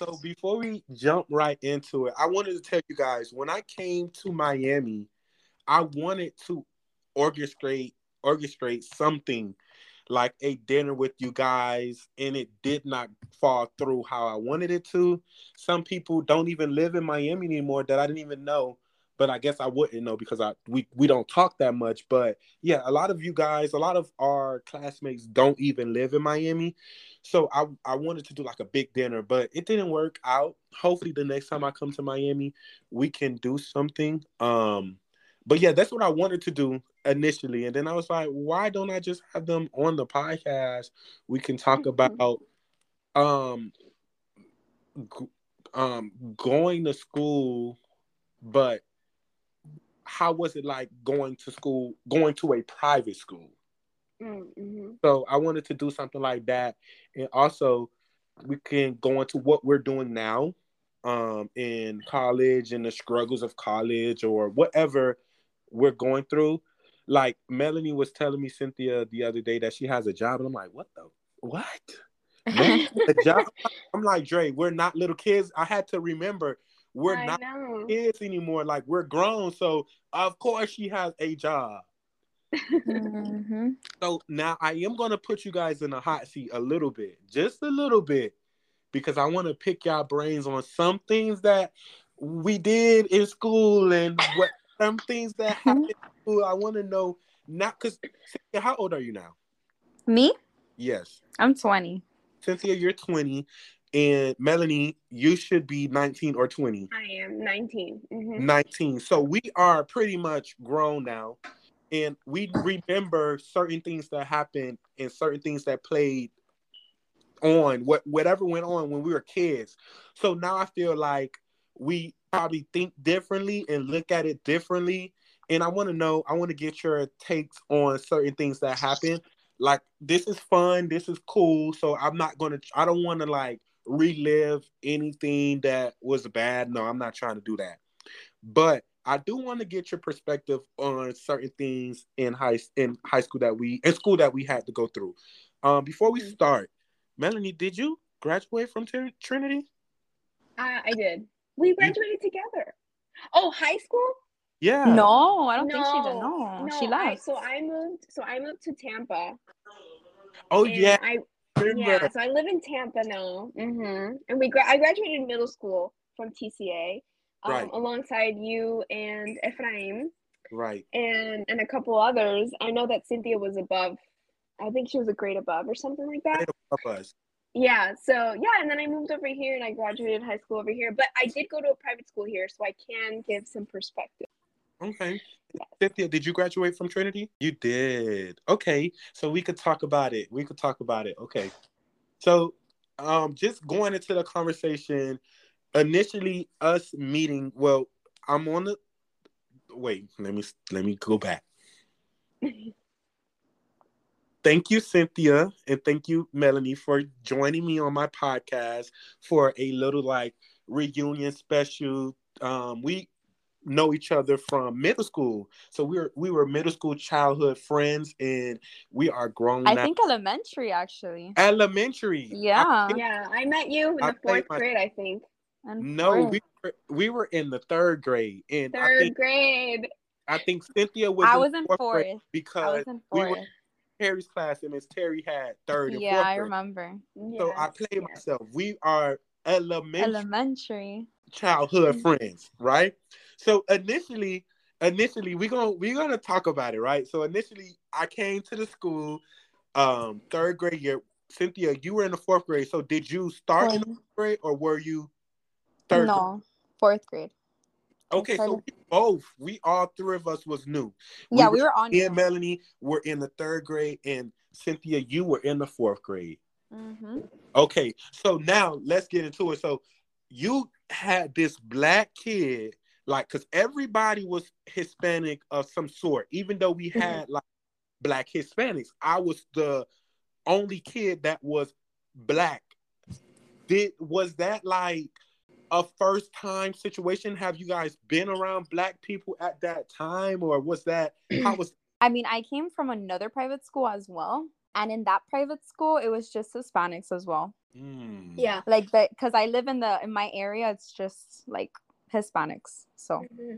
So before we jump right into it, I wanted to tell you guys when I came to Miami, I wanted to orchestrate orchestrate something like a dinner with you guys and it did not fall through how I wanted it to. Some people don't even live in Miami anymore that I didn't even know, but I guess I wouldn't know because I we we don't talk that much, but yeah, a lot of you guys, a lot of our classmates don't even live in Miami. So I I wanted to do like a big dinner, but it didn't work out. Hopefully the next time I come to Miami, we can do something. Um but yeah, that's what I wanted to do initially. And then I was like, why don't I just have them on the podcast? We can talk mm-hmm. about um g- um going to school, but how was it like going to school, going to a private school? Mm-hmm. So I wanted to do something like that. And also we can go into what we're doing now um in college and the struggles of college or whatever we're going through. Like Melanie was telling me Cynthia the other day that she has a job, and I'm like, what the what? a job? I'm like, Dre, we're not little kids. I had to remember we're I not know. kids anymore. Like we're grown. So of course she has a job. mm-hmm. So now I am gonna put you guys in a hot seat a little bit, just a little bit, because I want to pick y'all brains on some things that we did in school and what some things that happen. I want to know not because how old are you now? Me? Yes. I'm 20. Cynthia, you're 20. And Melanie, you should be 19 or 20. I am 19. Mm-hmm. 19. So we are pretty much grown now. And we remember certain things that happened and certain things that played on what whatever went on when we were kids. So now I feel like we probably think differently and look at it differently. And I want to know, I want to get your takes on certain things that happen. Like this is fun, this is cool. So I'm not gonna I don't want to like relive anything that was bad. No, I'm not trying to do that. But I do want to get your perspective on certain things in high in high school that we in school that we had to go through. Um, before we mm-hmm. start, Melanie, did you graduate from T- Trinity? Uh, I did. We graduated together. Oh, high school? Yeah. No, I don't no, think she did. No, no she left. I, so I moved. So I moved to Tampa. Oh yeah. I yeah. So I live in Tampa now. Mm-hmm. And we gra- I graduated middle school from TCA, um, right. alongside you and Ephraim. Right. And and a couple others. I know that Cynthia was above. I think she was a grade above or something like that. Above us yeah so yeah and then i moved over here and i graduated high school over here but i did go to a private school here so i can give some perspective okay. Yes. cynthia did you graduate from trinity? You did. Okay. So we could talk about it. We could talk about it. Okay. So um just going into the conversation initially us meeting well i'm on the wait let me let me go back. Thank you, Cynthia, and thank you, Melanie, for joining me on my podcast for a little like reunion special. Um, we know each other from middle school, so we were we were middle school childhood friends, and we are grown. I now. think elementary, actually. Elementary. Yeah. I yeah, I met you in I the fourth my, grade, I think. no, we were, we were in the third grade, and third think, grade. I think Cynthia was. I was in fourth, fourth because we were Terry's class, and Miss Terry had third. And yeah, I remember. So yes, I played yes. myself. We are elementary, elementary childhood mm-hmm. friends, right? So initially, initially we gonna we gonna talk about it, right? So initially, I came to the school, um, third grade year. Cynthia, you were in the fourth grade. So did you start in the fourth grade, or were you third? No, grade? fourth grade. Okay, so we both, we all three of us was new. Yeah, we, we were on. Me and Melanie were in the third grade, and Cynthia, you were in the fourth grade. Mm-hmm. Okay, so now let's get into it. So you had this black kid, like, because everybody was Hispanic of some sort, even though we mm-hmm. had like black Hispanics. I was the only kid that was black. Did was that like? a first time situation? Have you guys been around black people at that time, or was that how was? I mean, I came from another private school as well, and in that private school, it was just Hispanics as well. Mm. Yeah. Like that because I live in the in my area, it's just like Hispanics. So mm-hmm.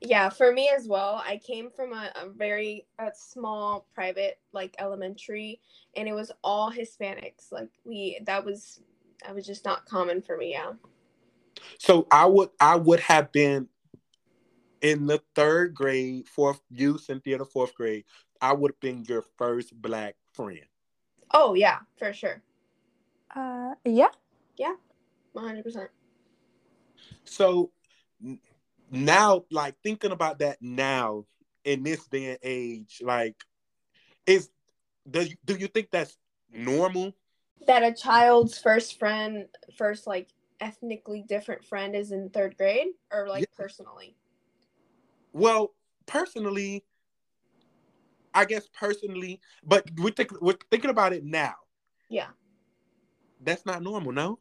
Yeah, for me as well. I came from a, a very a small private like elementary and it was all Hispanics. Like we that was that was just not common for me, yeah. So I would I would have been in the third grade, fourth you, Cynthia, the fourth grade, I would have been your first black friend. Oh yeah, for sure. Uh yeah. Yeah. 100%. So now like thinking about that now in this day and age like is do you, do you think that's normal? That a child's first friend first like ethnically different friend is in third grade or like yeah. personally? Well personally i guess personally but we think we're thinking about it now. Yeah. That's not normal no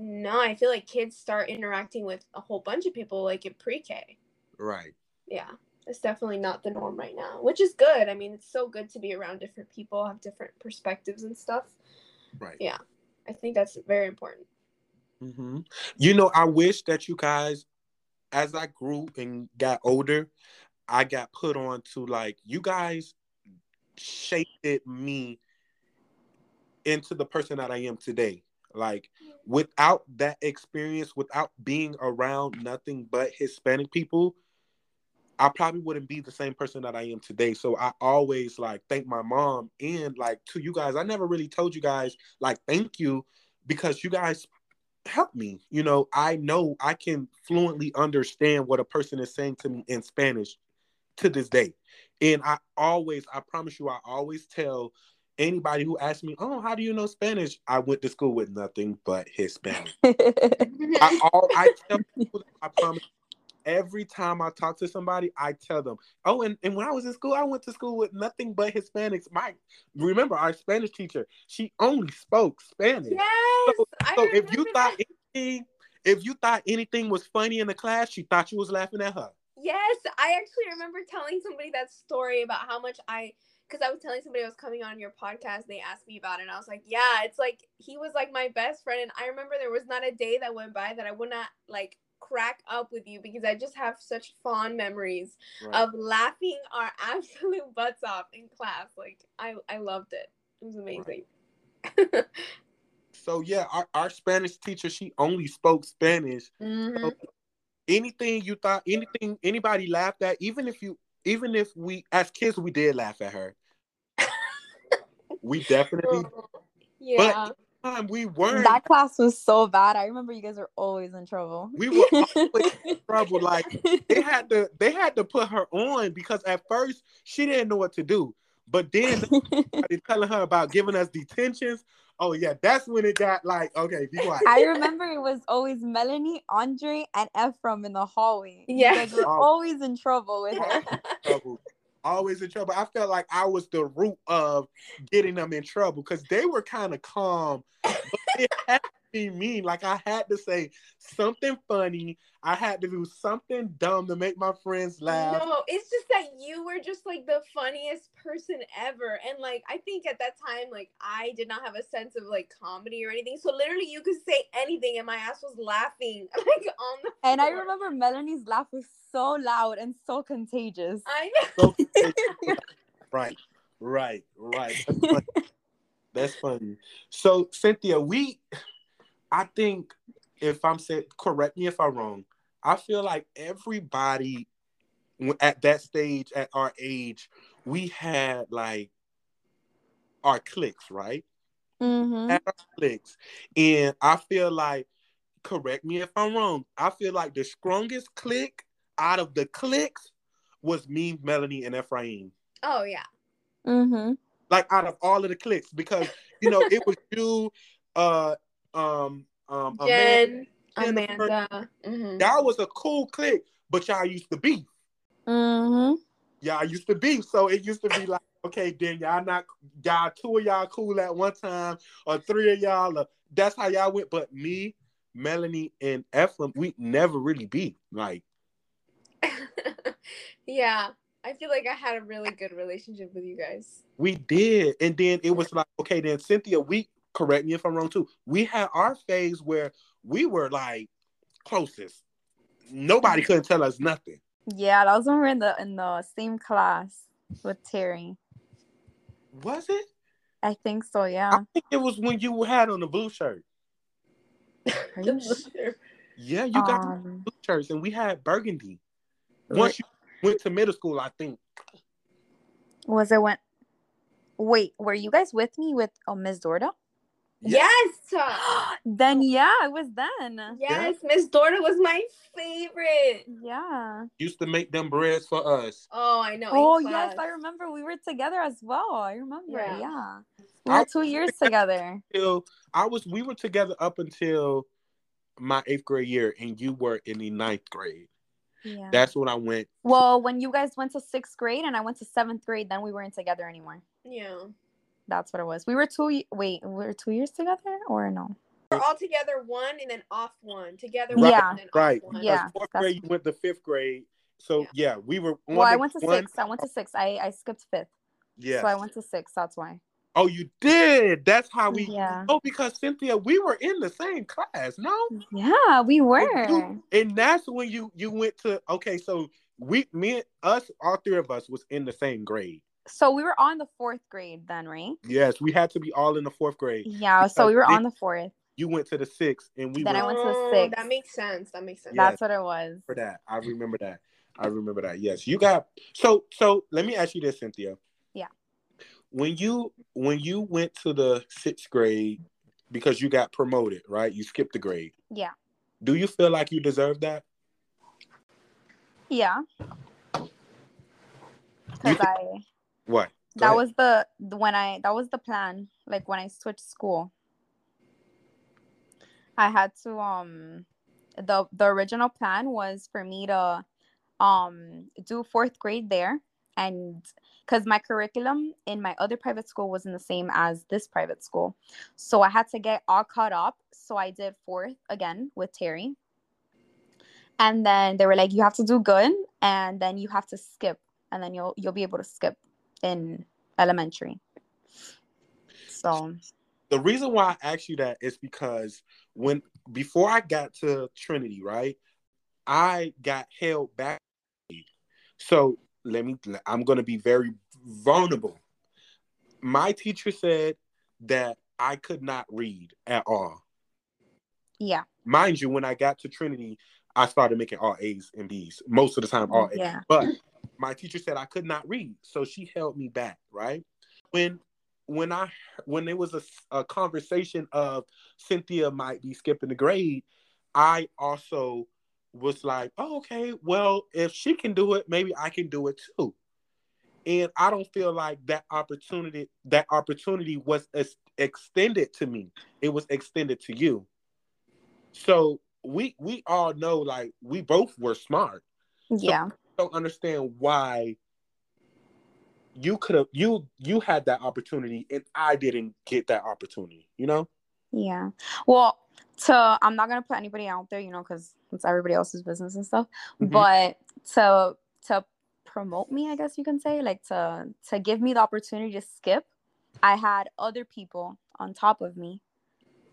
no, I feel like kids start interacting with a whole bunch of people like in pre-K. Right. Yeah. It's definitely not the norm right now, which is good. I mean, it's so good to be around different people, have different perspectives and stuff. Right. Yeah. I think that's very important. Mm-hmm. You know, I wish that you guys, as I grew and got older, I got put on to like, you guys shaped me into the person that I am today. Like without that experience, without being around nothing but Hispanic people, I probably wouldn't be the same person that I am today. So I always like thank my mom and like to you guys. I never really told you guys like thank you because you guys helped me. You know, I know I can fluently understand what a person is saying to me in Spanish to this day. And I always, I promise you, I always tell anybody who asks me, "Oh, how do you know Spanish?" I went to school with nothing but Hispanic. I, all, I tell people, I promise. Every time I talk to somebody, I tell them, "Oh, and, and when I was in school, I went to school with nothing but Hispanics." My remember our Spanish teacher, she only spoke Spanish. Yes, so, so if you thought anything, if you thought anything was funny in the class, she thought you was laughing at her. Yes, I actually remember telling somebody that story about how much I because I was telling somebody I was coming on your podcast, they asked me about it, and I was like, yeah, it's like he was like my best friend, and I remember there was not a day that went by that I would not like crack up with you because I just have such fond memories right. of laughing our absolute butts off in class. Like I, I loved it. It was amazing. Right. so yeah, our, our Spanish teacher, she only spoke Spanish. Mm-hmm. So anything you thought, anything anybody laughed at, even if you even if we as kids we did laugh at her. We definitely oh, yeah. But time we weren't that class was so bad. I remember you guys were always in trouble. We were always in trouble. Like they had to they had to put her on because at first she didn't know what to do. But then they telling her about giving us detentions. Oh yeah, that's when it got like okay. Be quiet. I remember it was always Melanie, Andre, and Ephraim in the hallway. Yeah, we were oh. always in trouble with her. Always in trouble. I felt like I was the root of getting them in trouble because they were kind of calm, it be mean. Like I had to say something funny. I had to do something dumb to make my friends laugh. No, it's just that you were just like the funniest person ever. And like I think at that time, like I did not have a sense of like comedy or anything. So literally you could say anything and my ass was laughing like on the floor. And I remember Melanie's laugh was so loud and so contagious. I know. So right, right, right. That's funny. That's funny. So Cynthia, we I think if I'm said, correct me if I'm wrong, I feel like everybody at that stage at our age, we had like our clicks, right? Mm-hmm. Our clicks, and I feel like correct me if I'm wrong. I feel like the strongest click out of the clicks was me, Melanie, and Ephraim. Oh yeah. Mm-hmm. Like out of all of the clicks, because you know it was you, uh, um, um, Jen, Amanda. Amanda. Mm-hmm. Y'all was a cool clique, but y'all used to beef. Mm-hmm. Y'all used to beef, so it used to be like, okay, then y'all not y'all two of y'all cool at one time, or three of y'all. Uh, that's how y'all went. But me, Melanie, and Ephraim, we never really beef. Like, yeah. I feel like I had a really good relationship with you guys. We did. And then it was like, okay, then Cynthia, we correct me if I'm wrong too. We had our phase where we were like closest. Nobody couldn't tell us nothing. Yeah, that was when we were in the in the same class with Terry. Was it? I think so. Yeah. I think it was when you had on the blue shirt. yeah, you got um, blue shirts, and we had burgundy. Once you went to middle school, I think. Was it when? Wait, were you guys with me with oh, Miss Dorda? Yes. then yeah, it was then. Yes, Miss Dorda was my favorite. Yeah. Used to make them breads for us. Oh, I know. Oh yes, I remember we were together as well. I remember. Yeah. yeah. We were two years together. Until I was we were together up until my eighth grade year and you were in the ninth grade. Yeah. That's when I went. Well, when you guys went to sixth grade and I went to seventh grade, then we weren't together anymore. Yeah. That's what it was. We were two. Wait, we were two years together, or no? We're all together one and then off one together. Right, yeah. right. Yeah. Fourth grade, you went to fifth grade. So yeah, yeah we were. Well, I went to one. six. I went to six. I I skipped fifth. Yeah. So I went to six. That's why. Oh, you did. That's how we. Yeah. Oh, because Cynthia, we were in the same class. No. Yeah, we were. And, you, and that's when you you went to. Okay, so we, me, us, all three of us was in the same grade. So we were on the fourth grade then, right? Yes, we had to be all in the fourth grade. Yeah, so we were on the fourth. You went to the sixth, and we. Then went, I went to the oh, sixth. That makes sense. That makes sense. Yes, That's what it was. For that, I remember that. I remember that. Yes, you got. So, so let me ask you this, Cynthia. Yeah. When you when you went to the sixth grade because you got promoted, right? You skipped the grade. Yeah. Do you feel like you deserve that? Yeah. Because I what? Go that ahead. was the when I that was the plan. Like when I switched school, I had to um the the original plan was for me to um do fourth grade there and because my curriculum in my other private school wasn't the same as this private school so i had to get all caught up so i did fourth again with terry and then they were like you have to do good and then you have to skip and then you'll you'll be able to skip in elementary. So the reason why I asked you that is because when before I got to Trinity, right, I got held back. So let me I'm gonna be very vulnerable. My teacher said that I could not read at all. Yeah. Mind you, when I got to Trinity, I started making all A's and B's most of the time, all A's. Yeah. But my teacher said I could not read, so she held me back. Right when when I when there was a, a conversation of Cynthia might be skipping the grade, I also was like, oh, okay, well, if she can do it, maybe I can do it too. And I don't feel like that opportunity that opportunity was ex- extended to me. It was extended to you. So we we all know like we both were smart. Yeah. So don't understand why you could have you you had that opportunity and I didn't get that opportunity, you know? Yeah. Well, to I'm not gonna put anybody out there, you know, because it's everybody else's business and stuff. Mm-hmm. But to to promote me, I guess you can say, like to to give me the opportunity to skip, I had other people on top of me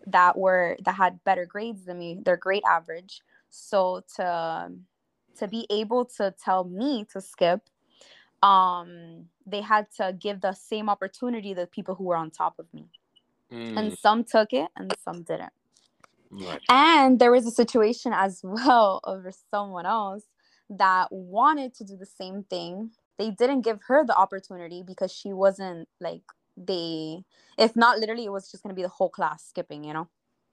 that were that had better grades than me, their grade average. So to to be able to tell me to skip um they had to give the same opportunity to the people who were on top of me. Mm. and some took it and some didn't. Right. and there was a situation as well over someone else that wanted to do the same thing. They didn't give her the opportunity because she wasn't like they if not literally it was just going to be the whole class skipping you know?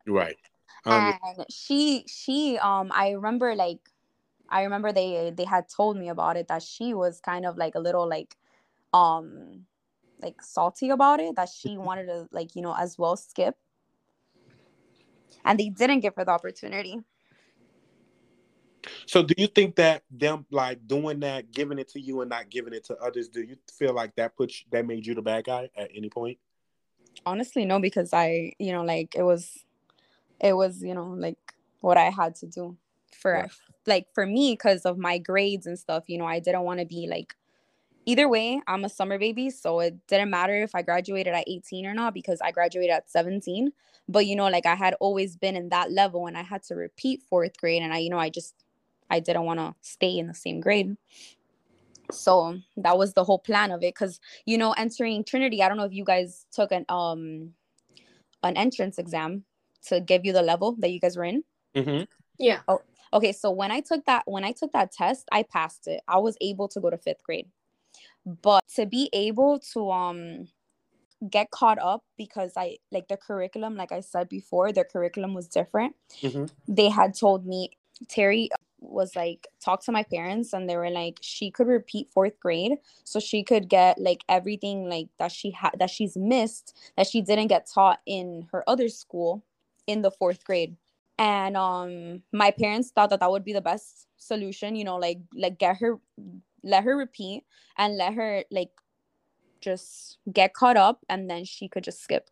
Right. Um, and she she um i remember like I remember they they had told me about it that she was kind of like a little like um like salty about it that she wanted to like you know as well skip. And they didn't give her the opportunity. So do you think that them like doing that giving it to you and not giving it to others do you feel like that put you, that made you the bad guy at any point? Honestly no because i you know like it was it was you know like what i had to do for like for me because of my grades and stuff you know i didn't want to be like either way, I'm a summer baby, so it didn't matter if I graduated at 18 or not because I graduated at 17. But you know, like I had always been in that level and I had to repeat fourth grade and I you know, I just I didn't want to stay in the same grade. So that was the whole plan of it cuz you know, entering Trinity, I don't know if you guys took an um an entrance exam to give you the level that you guys were in. Mm-hmm. Yeah. Oh, okay. So when I took that, when I took that test, I passed it. I was able to go to fifth grade but to be able to um get caught up because I like the curriculum, like I said before, their curriculum was different. Mm-hmm. They had told me Terry was like talk to my parents and they were like she could repeat fourth grade so she could get like everything like that she had that she's missed that she didn't get taught in her other school in the fourth grade and um my parents thought that that would be the best solution you know like like get her let her repeat and let her like just get caught up and then she could just skip.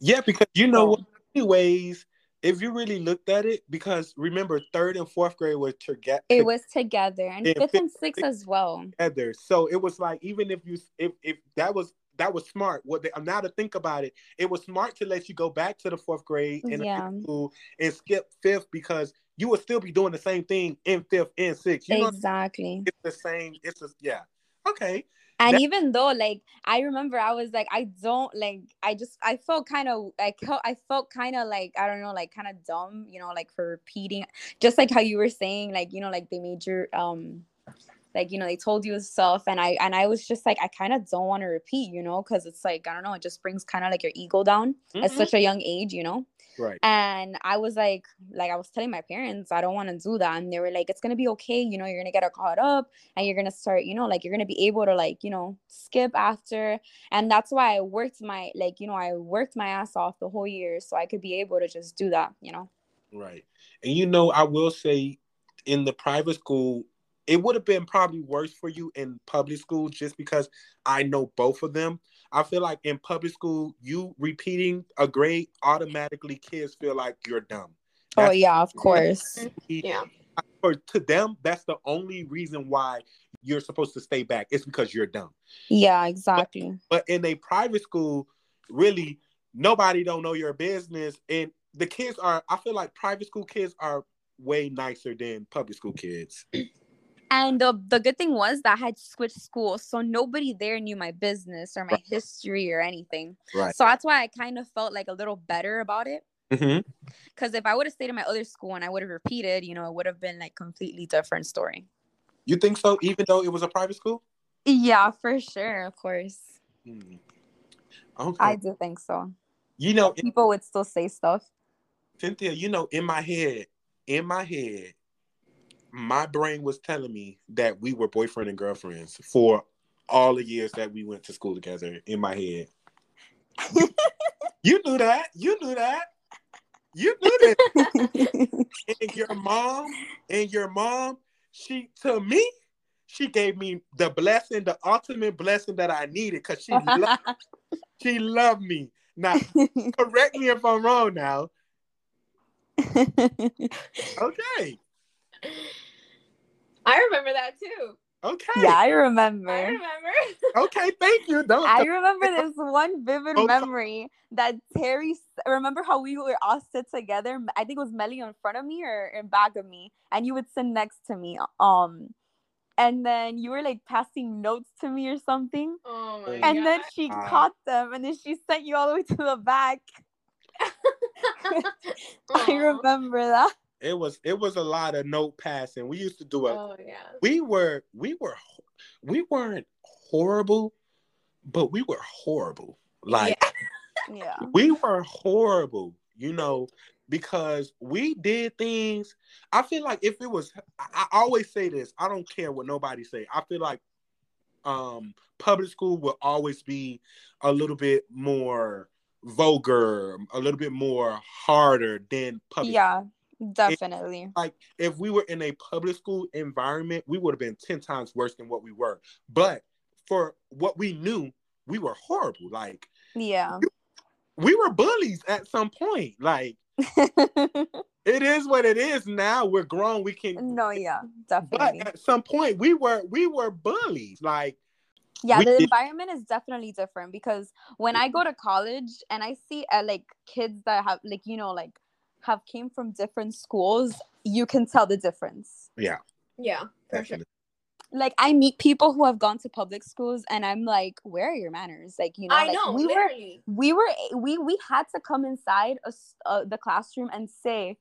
Yeah, because you know what, anyways, if you really looked at it, because remember third and fourth grade was together. It was together and, and fifth and sixth as well. Together. So it was like even if you if if that was that was smart. What they, now to think about it, it was smart to let you go back to the fourth grade in yeah. school and skip fifth because you would still be doing the same thing in fifth and sixth. You exactly. Know, it's the same. It's just yeah. Okay. And that- even though like I remember I was like I don't like I just I felt kind of like I felt kind of like I don't know like kind of dumb you know like for repeating just like how you were saying like you know like they made your um like you know they told you stuff and i and i was just like i kind of don't want to repeat you know because it's like i don't know it just brings kind of like your ego down mm-hmm. at such a young age you know? Right. And i was like like i was telling my parents i don't want to do that and they were like it's gonna be okay you know you're gonna get caught up and you're gonna start you know like you're gonna be able to like you know skip after and that's why i worked my like you know i worked my ass off the whole year so i could be able to just do that you know? Right and you know i will say in the private school it would have been probably worse for you in public school just because I know both of them. I feel like in public school, you repeating a grade automatically kids feel like you're dumb. Oh, that's, oh yeah, of course. Yeah. For to them, that's the only reason why you're supposed to stay back. It's because you're dumb. Yeah, exactly. But, but in a private school, really nobody don't know your business, and the kids are. I feel like private school kids are way nicer than public school kids. And the, the good thing was that I had switched schools, so nobody there knew my business or my right. history or anything. Right. So that's why I kind of felt like a little better about it. Because mm-hmm. if I would have stayed in my other school and I would have repeated, you know, it would have been like completely different story. You think so? Even though it was a private school? Yeah, for sure, of course. Hmm. Okay. I do think so. You know, people would still say stuff. Cynthia, you know, in my head, in my head, my brain was telling me that we were boyfriend and girlfriends for all the years that we went to school together in my head. you knew that. You knew that. You knew that. and your mom, and your mom, she to me, she gave me the blessing, the ultimate blessing that I needed because she loved, she loved me. Now, correct me if I'm wrong now. okay. I remember that too. Okay. Yeah, I remember. I remember. okay, thank you. Don't I remember this one vivid okay. memory that Terry. Remember how we were all sit together? I think it was Melly in front of me or in back of me, and you would sit next to me. Um, and then you were like passing notes to me or something. Oh my And God. then she uh, caught them, and then she sent you all the way to the back. I remember that it was it was a lot of note passing. We used to do it. Oh yeah. We were we were we weren't horrible, but we were horrible. Like yeah. yeah. we were horrible, you know, because we did things. I feel like if it was I, I always say this, I don't care what nobody say. I feel like um public school will always be a little bit more vulgar, a little bit more harder than public. Yeah, Definitely. like if we were in a public school environment, we would have been 10 times worse than what we were. But for what we knew, we were horrible. Like yeah. We, were bullies at some point. Like it is what it is now. We're grown. We can No, yeah, definitely. But at some point we were we were bullies. Like yeah we the environment is definitely different because when i go to college and i see uh, like kids that have like you know like have came from different schools you can tell the difference yeah yeah for sure like I meet people who have gone to public schools and I'm like, where are your manners? Like, you know, I like, know, we literally. were we were we we had to come inside a, uh, the classroom and say,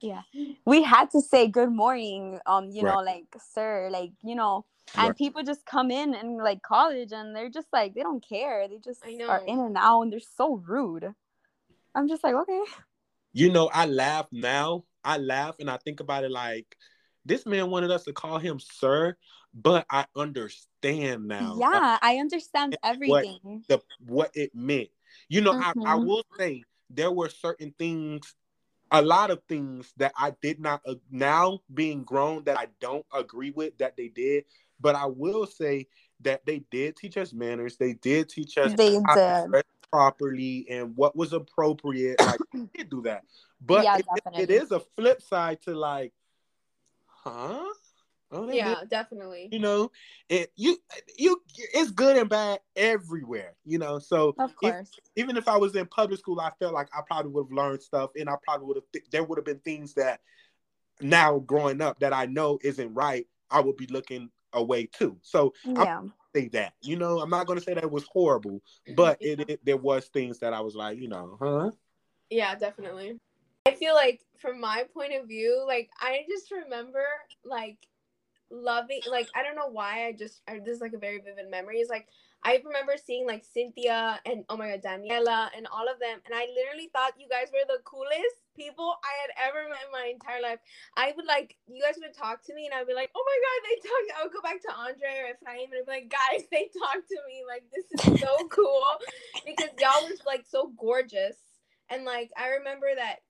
yeah, we had to say good morning, um, you right. know, like sir, like you know, and right. people just come in and like college and they're just like they don't care, they just are in and out and they're so rude. I'm just like, okay. You know, I laugh now. I laugh and I think about it like this man wanted us to call him sir, but I understand now. Yeah, I understand everything. What, the what it meant. You know, mm-hmm. I, I will say there were certain things a lot of things that I did not uh, now being grown that I don't agree with that they did, but I will say that they did teach us manners. They did teach us they did. Properly and what was appropriate. Like they did do that, but yeah, it, it is a flip side to like, huh? Oh, yeah, did. definitely. You know, it you you it's good and bad everywhere. You know, so of course, if, even if I was in public school, I felt like I probably would have learned stuff, and I probably would have th- there would have been things that now growing up that I know isn't right. I would be looking away too. So yeah. I'm say that. You know, I'm not going to say that it was horrible, but it, it there was things that I was like, you know, huh? Yeah, definitely. I feel like from my point of view, like I just remember like loving like I don't know why I just I, this is like a very vivid memory. It's like I remember seeing like Cynthia and oh my god Daniela and all of them, and I literally thought you guys were the coolest people I had ever met in my entire life. I would like you guys would talk to me, and I'd be like, oh my god, they talk. I would go back to Andre or Efraim and be like, guys, they talk to me. Like this is so cool because y'all was like so gorgeous. And like I remember that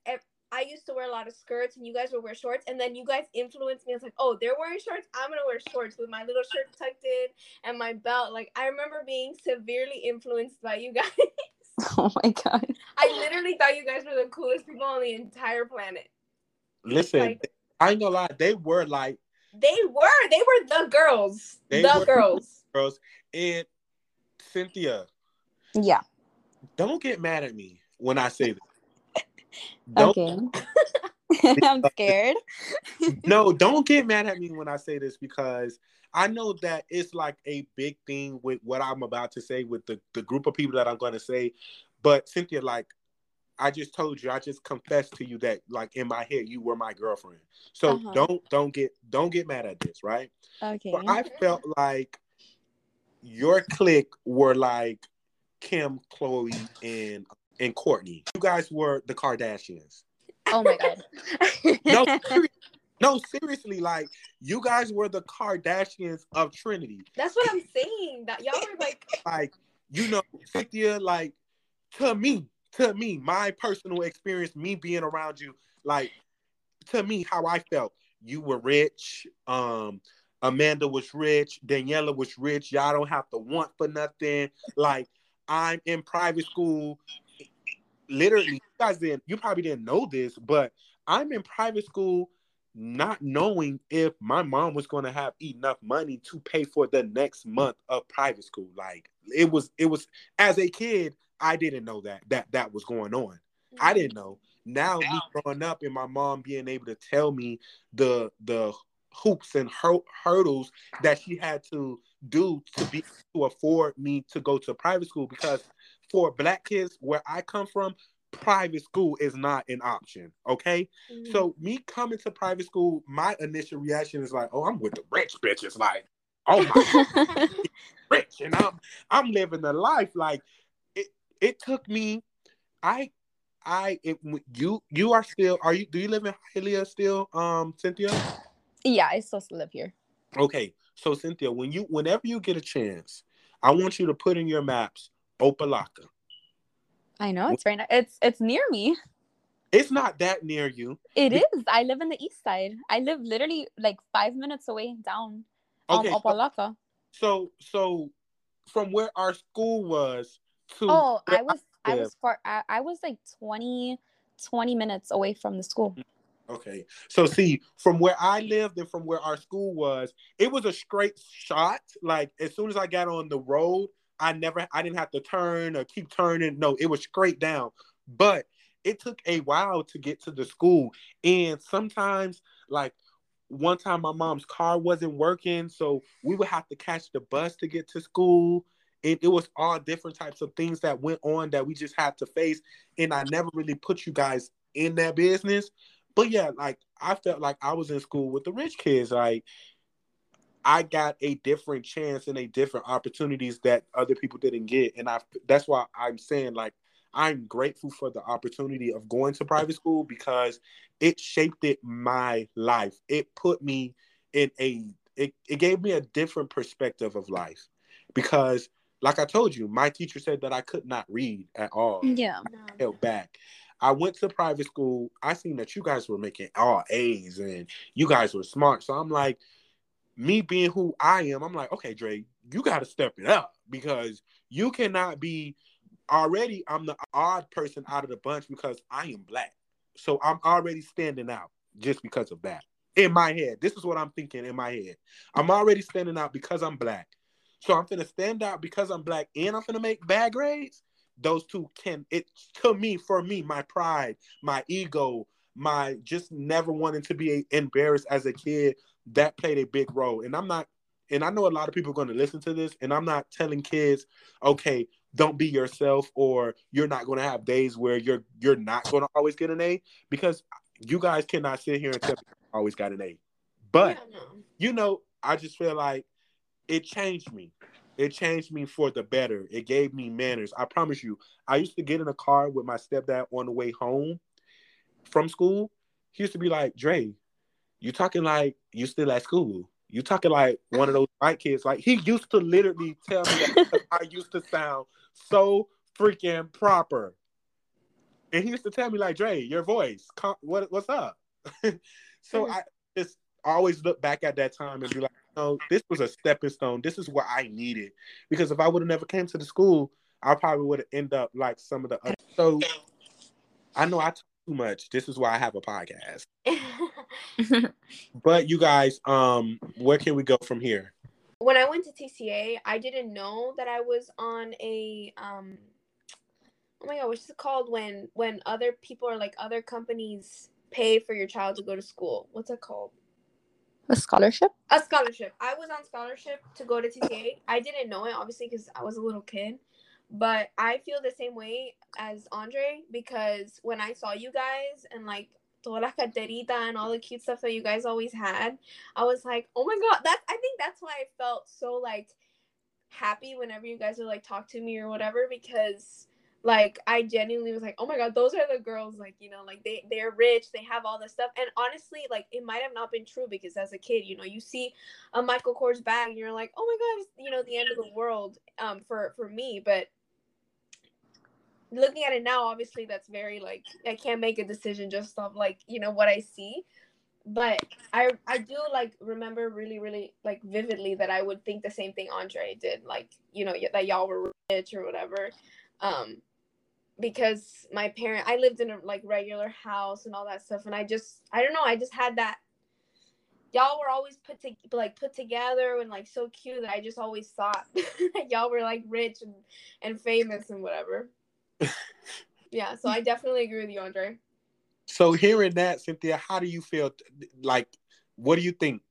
I used to wear a lot of skirts and you guys would wear shorts. And then you guys influenced me. I was like, oh, they're wearing shorts. I'm going to wear shorts with my little shirt tucked in and my belt. Like, I remember being severely influenced by you guys. Oh my God. I literally thought you guys were the coolest people on the entire planet. Listen, like, I ain't gonna lie. They were like, they were. They were the girls. the girls. Girls. And Cynthia. Yeah. Don't get mad at me when I say this. Don't, okay. I'm scared. no, don't get mad at me when I say this because I know that it's like a big thing with what I'm about to say with the, the group of people that I'm going to say. But Cynthia, like, I just told you, I just confessed to you that, like, in my head, you were my girlfriend. So uh-huh. don't don't get don't get mad at this, right? Okay. But I felt like your clique were like Kim, Chloe, and and Kourtney. You guys were the Kardashians. Oh my god. no, seriously, no, seriously, like you guys were the Kardashians of Trinity. That's what I'm saying. That y'all were like, like you know, Cynthia, like to me, to me, my personal experience, me being around you, like to me, how I felt. You were rich. Um, Amanda was rich. Daniela was rich. Y'all don't have to want for nothing. Like I'm in private school literally, you guys didn't, you probably didn't know this, but I'm in private school not knowing if my mom was going to have enough money to pay for the next month of private school. Like it was, it was as a kid, I didn't know that that that was going on. I mm-hmm. didn't know. Now me growing up and my mom being able to tell me the the hoops and hur- hurdles that she had to do to be to afford me to go to private school because for black kids where I come from, private school is not an option. Okay. Mm-hmm. So me coming to private school, my initial reaction is like, oh, I'm with the rich bitches. Like, oh my rich. And I'm I'm living the life. Like it it took me, I I it, you you are still are you do you live in Hialeah still, um, Cynthia? Yeah, I still live here. Okay. So Cynthia, when you whenever you get a chance, I want you to put in your maps Opa-locka. I know it's right now. It's it's near me. It's not that near you. It is. I live in the east side. I live literally like five minutes away down. Okay. Um, Opa-locka. So so from where our school was to Oh, I was I, I was far I, I was like 20 20 minutes away from the school. Okay. So see, from where I lived and from where our school was, it was a straight shot. Like as soon as I got on the road, I never I didn't have to turn or keep turning. No, it was straight down. But it took a while to get to the school. And sometimes like one time my mom's car wasn't working, so we would have to catch the bus to get to school. And it was all different types of things that went on that we just had to face. And I never really put you guys in that business. But yeah, like I felt like I was in school with the rich kids. Like I got a different chance and a different opportunities that other people didn't get. And I that's why I'm saying like I'm grateful for the opportunity of going to private school because it shaped it my life. It put me in a it, it gave me a different perspective of life because like I told you, my teacher said that I could not read at all. Yeah. held back. I went to private school. I seen that you guys were making all A's and you guys were smart. So I'm like, me being who I am, I'm like, okay, Dre, you got to step it up because you cannot be already. I'm the odd person out of the bunch because I am black. So I'm already standing out just because of that. In my head, this is what I'm thinking in my head. I'm already standing out because I'm black. So I'm gonna stand out because I'm black and I'm gonna make bad grades. Those two can it to me for me my pride, my ego, my just never wanting to be embarrassed as a kid that played a big role. And I'm not, and I know a lot of people are going to listen to this, and I'm not telling kids, okay, don't be yourself, or you're not going to have days where you're you're not going to always get an A, because you guys cannot sit here and tell me I always got an A. But yeah, no. you know, I just feel like it changed me. It changed me for the better. It gave me manners. I promise you. I used to get in a car with my stepdad on the way home from school. He used to be like, Dre, you talking like you still at school. You talking like one of those white kids. Like he used to literally tell me I used to sound so freaking proper. And he used to tell me like, Dre, your voice, what what's up? so I just always look back at that time and be like, no, this was a stepping stone. This is what I needed. Because if I would have never came to the school, I probably would have ended up like some of the other. So I know I too much. This is why I have a podcast. but you guys, um, where can we go from here? When I went to TCA, I didn't know that I was on a um oh my god, what's it called when when other people are like other companies pay for your child to go to school. What's it called? A scholarship? A scholarship. I was on scholarship to go to TCA. I didn't know it obviously because I was a little kid. But I feel the same way as Andre because when I saw you guys and like toda and all the cute stuff that you guys always had, I was like, oh my god, that's I think that's why I felt so like happy whenever you guys would like talk to me or whatever because like I genuinely was like, oh my god, those are the girls like you know like they they're rich, they have all this stuff, and honestly like it might have not been true because as a kid, you know, you see a Michael Kors bag and you're like, oh my god, it's, you know, the end of the world um for for me, but looking at it now, obviously that's very like I can't make a decision just off like you know what I see, but I I do like remember really really like vividly that I would think the same thing Andre did, like you know that y'all were rich or whatever, um, because my parent I lived in a like regular house and all that stuff, and I just I don't know I just had that. Y'all were always put to like put together and like so cute that I just always thought y'all were like rich and and famous and whatever yeah, so I definitely agree with you, Andre. So hearing that, Cynthia, how do you feel? Like, what do you think?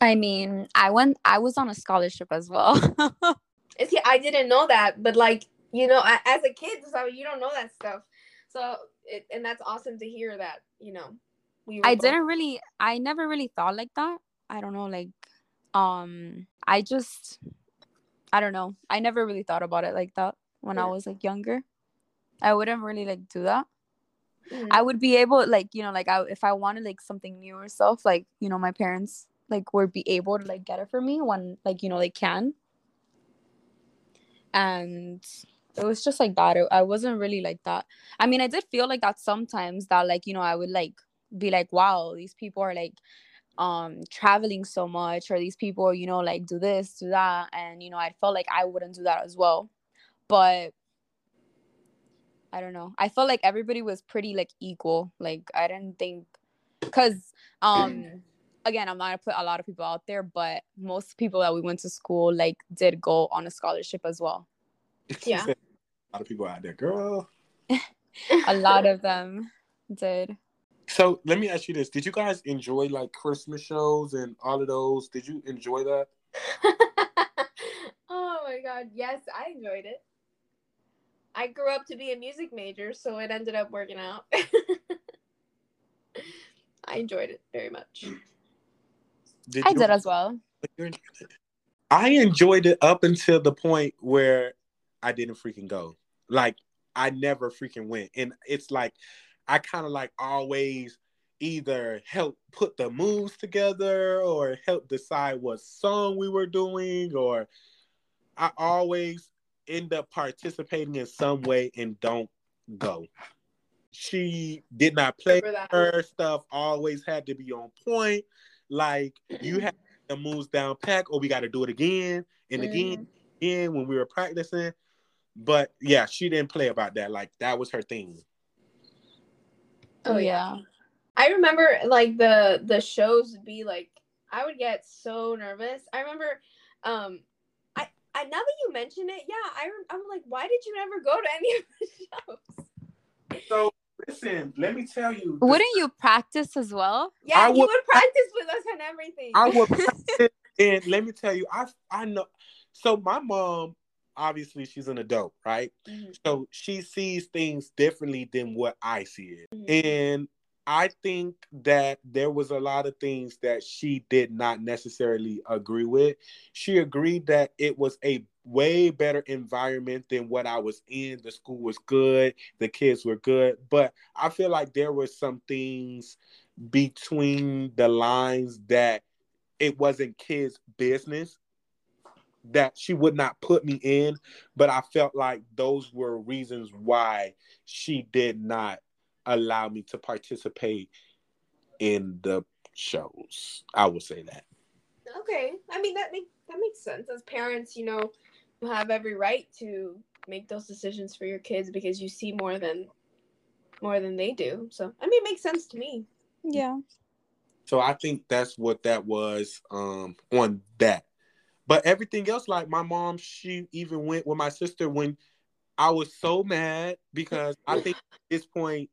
I mean, I went. I was on a scholarship as well. See, I didn't know that, but like you know, as a kid, so you don't know that stuff. So, it, and that's awesome to hear that. You know, we. I both- didn't really. I never really thought like that. I don't know. Like, um, I just. I don't know. I never really thought about it like that when yeah. I was like younger. I wouldn't really like do that. Mm-hmm. I would be able like, you know, like I if I wanted like something new or stuff, like, you know, my parents like would be able to like get it for me when like, you know, they can. And it was just like that. I wasn't really like that. I mean, I did feel like that sometimes that like, you know, I would like be like, wow, these people are like um traveling so much or these people, you know, like do this, do that. And, you know, I felt like I wouldn't do that as well but I don't know. I felt like everybody was pretty like equal. Like I didn't think because um again I'm not gonna put a lot of people out there, but most people that we went to school like did go on a scholarship as well. Yeah. A lot of people out there, girl. a lot of them did. So let me ask you this: Did you guys enjoy like Christmas shows and all of those? Did you enjoy that? oh my god, yes, I enjoyed it. I grew up to be a music major, so it ended up working out. I enjoyed it very much. Did I did as well. I enjoyed it up until the point where I didn't freaking go. Like I never freaking went, and it's like I kind of like always either help put the moves together or help decide what song we were doing, or I always end up participating in some way and don't go. She did not play her stuff, always had to be on point. Like you had the moves down pack, or we got to do it again and mm-hmm. again, again when we were practicing. But yeah, she didn't play about that. Like that was her thing. Oh yeah. I remember like the the shows would be like I would get so nervous. I remember um I, I now that you mention it, yeah, I I'm like, why did you never go to any of the shows? So listen, let me tell you. Wouldn't you practice as well? Yeah, I you would, would practice with us and everything. I would practice, and let me tell you, I I know. So my mom, obviously, she's an adult, right? Mm-hmm. So she sees things differently than what I see it, mm-hmm. and I think that there was a lot of things that she did not necessarily agree with. She agreed that it was a way better environment than what I was in. The school was good, the kids were good, but I feel like there were some things between the lines that it wasn't kids' business that she would not put me in, but I felt like those were reasons why she did not allow me to participate in the shows. I would say that. Okay, I mean that makes that makes sense. As parents, you know, you have every right to make those decisions for your kids because you see more than more than they do. So I mean, it makes sense to me. Yeah. So I think that's what that was um on that. But everything else, like my mom, she even went with my sister when I was so mad because I think at this point,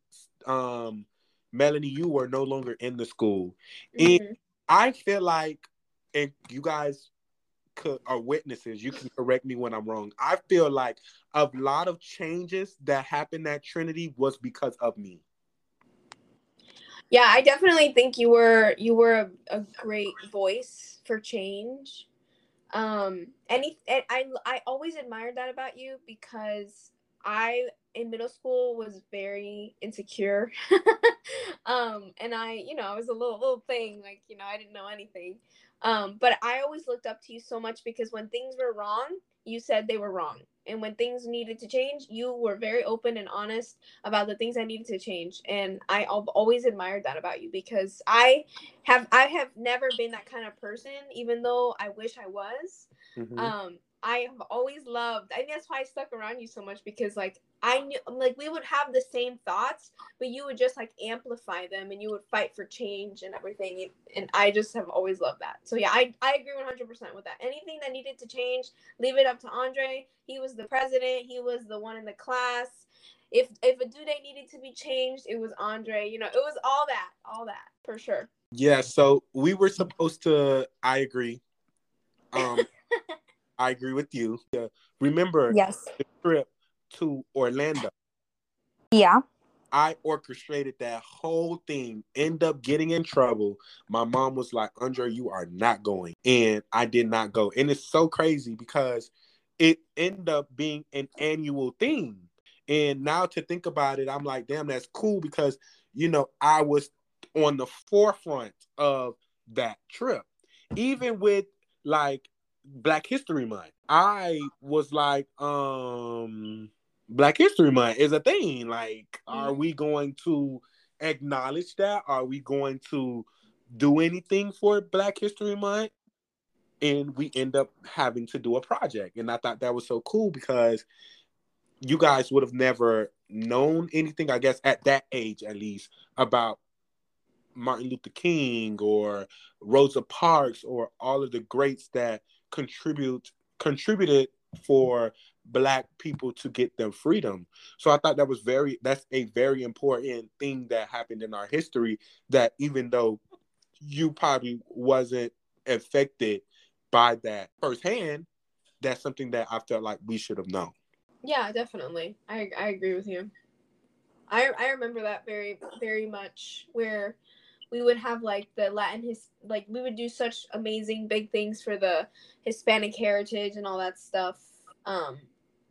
um, Melanie, you were no longer in the school, mm-hmm. and I feel like, and you guys could, are witnesses. You can correct me when I'm wrong. I feel like a lot of changes that happened at Trinity was because of me. Yeah, I definitely think you were you were a, a great voice for change um any i i always admired that about you because i in middle school was very insecure. Um and i you know i was a little little thing like you know i didn't know anything. Um but i always looked up to you so much because when things were wrong you said they were wrong and when things needed to change you were very open and honest about the things i needed to change and i have always admired that about you because i have i have never been that kind of person even though i wish i was mm-hmm. um I have always loved. I think that's why I stuck around you so much because like I knew like we would have the same thoughts, but you would just like amplify them and you would fight for change and everything. And I just have always loved that. So yeah, I, I agree 100% with that. Anything that needed to change, leave it up to Andre. He was the president. He was the one in the class. If if a due date needed to be changed, it was Andre. You know, it was all that, all that for sure. Yeah. So we were supposed to. I agree. Um. I agree with you. Yeah. remember yes. the trip to Orlando. Yeah. I orchestrated that whole thing, end up getting in trouble. My mom was like, Andre, you are not going. And I did not go. And it's so crazy because it ended up being an annual thing. And now to think about it, I'm like, damn, that's cool because, you know, I was on the forefront of that trip. Even with like Black History Month. I was like, um, Black History Month is a thing. Like, are we going to acknowledge that? Are we going to do anything for Black History Month? And we end up having to do a project. And I thought that was so cool because you guys would have never known anything, I guess, at that age at least, about Martin Luther King or Rosa Parks or all of the greats that contribute contributed for black people to get their freedom. So I thought that was very that's a very important thing that happened in our history that even though you probably wasn't affected by that firsthand, that's something that I felt like we should have known. Yeah, definitely. I I agree with you. I I remember that very very much where we would have like the Latin his like we would do such amazing big things for the Hispanic heritage and all that stuff. Um,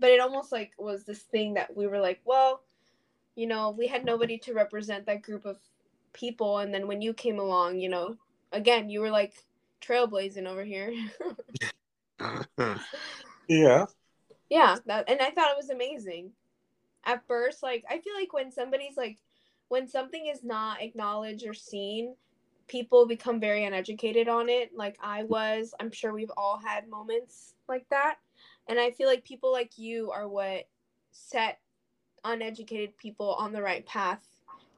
but it almost like was this thing that we were like, well, you know, we had nobody to represent that group of people, and then when you came along, you know, again, you were like trailblazing over here. yeah. Yeah, that and I thought it was amazing. At first, like I feel like when somebody's like when something is not acknowledged or seen, people become very uneducated on it. Like I was, I'm sure we've all had moments like that. And I feel like people like you are what set uneducated people on the right path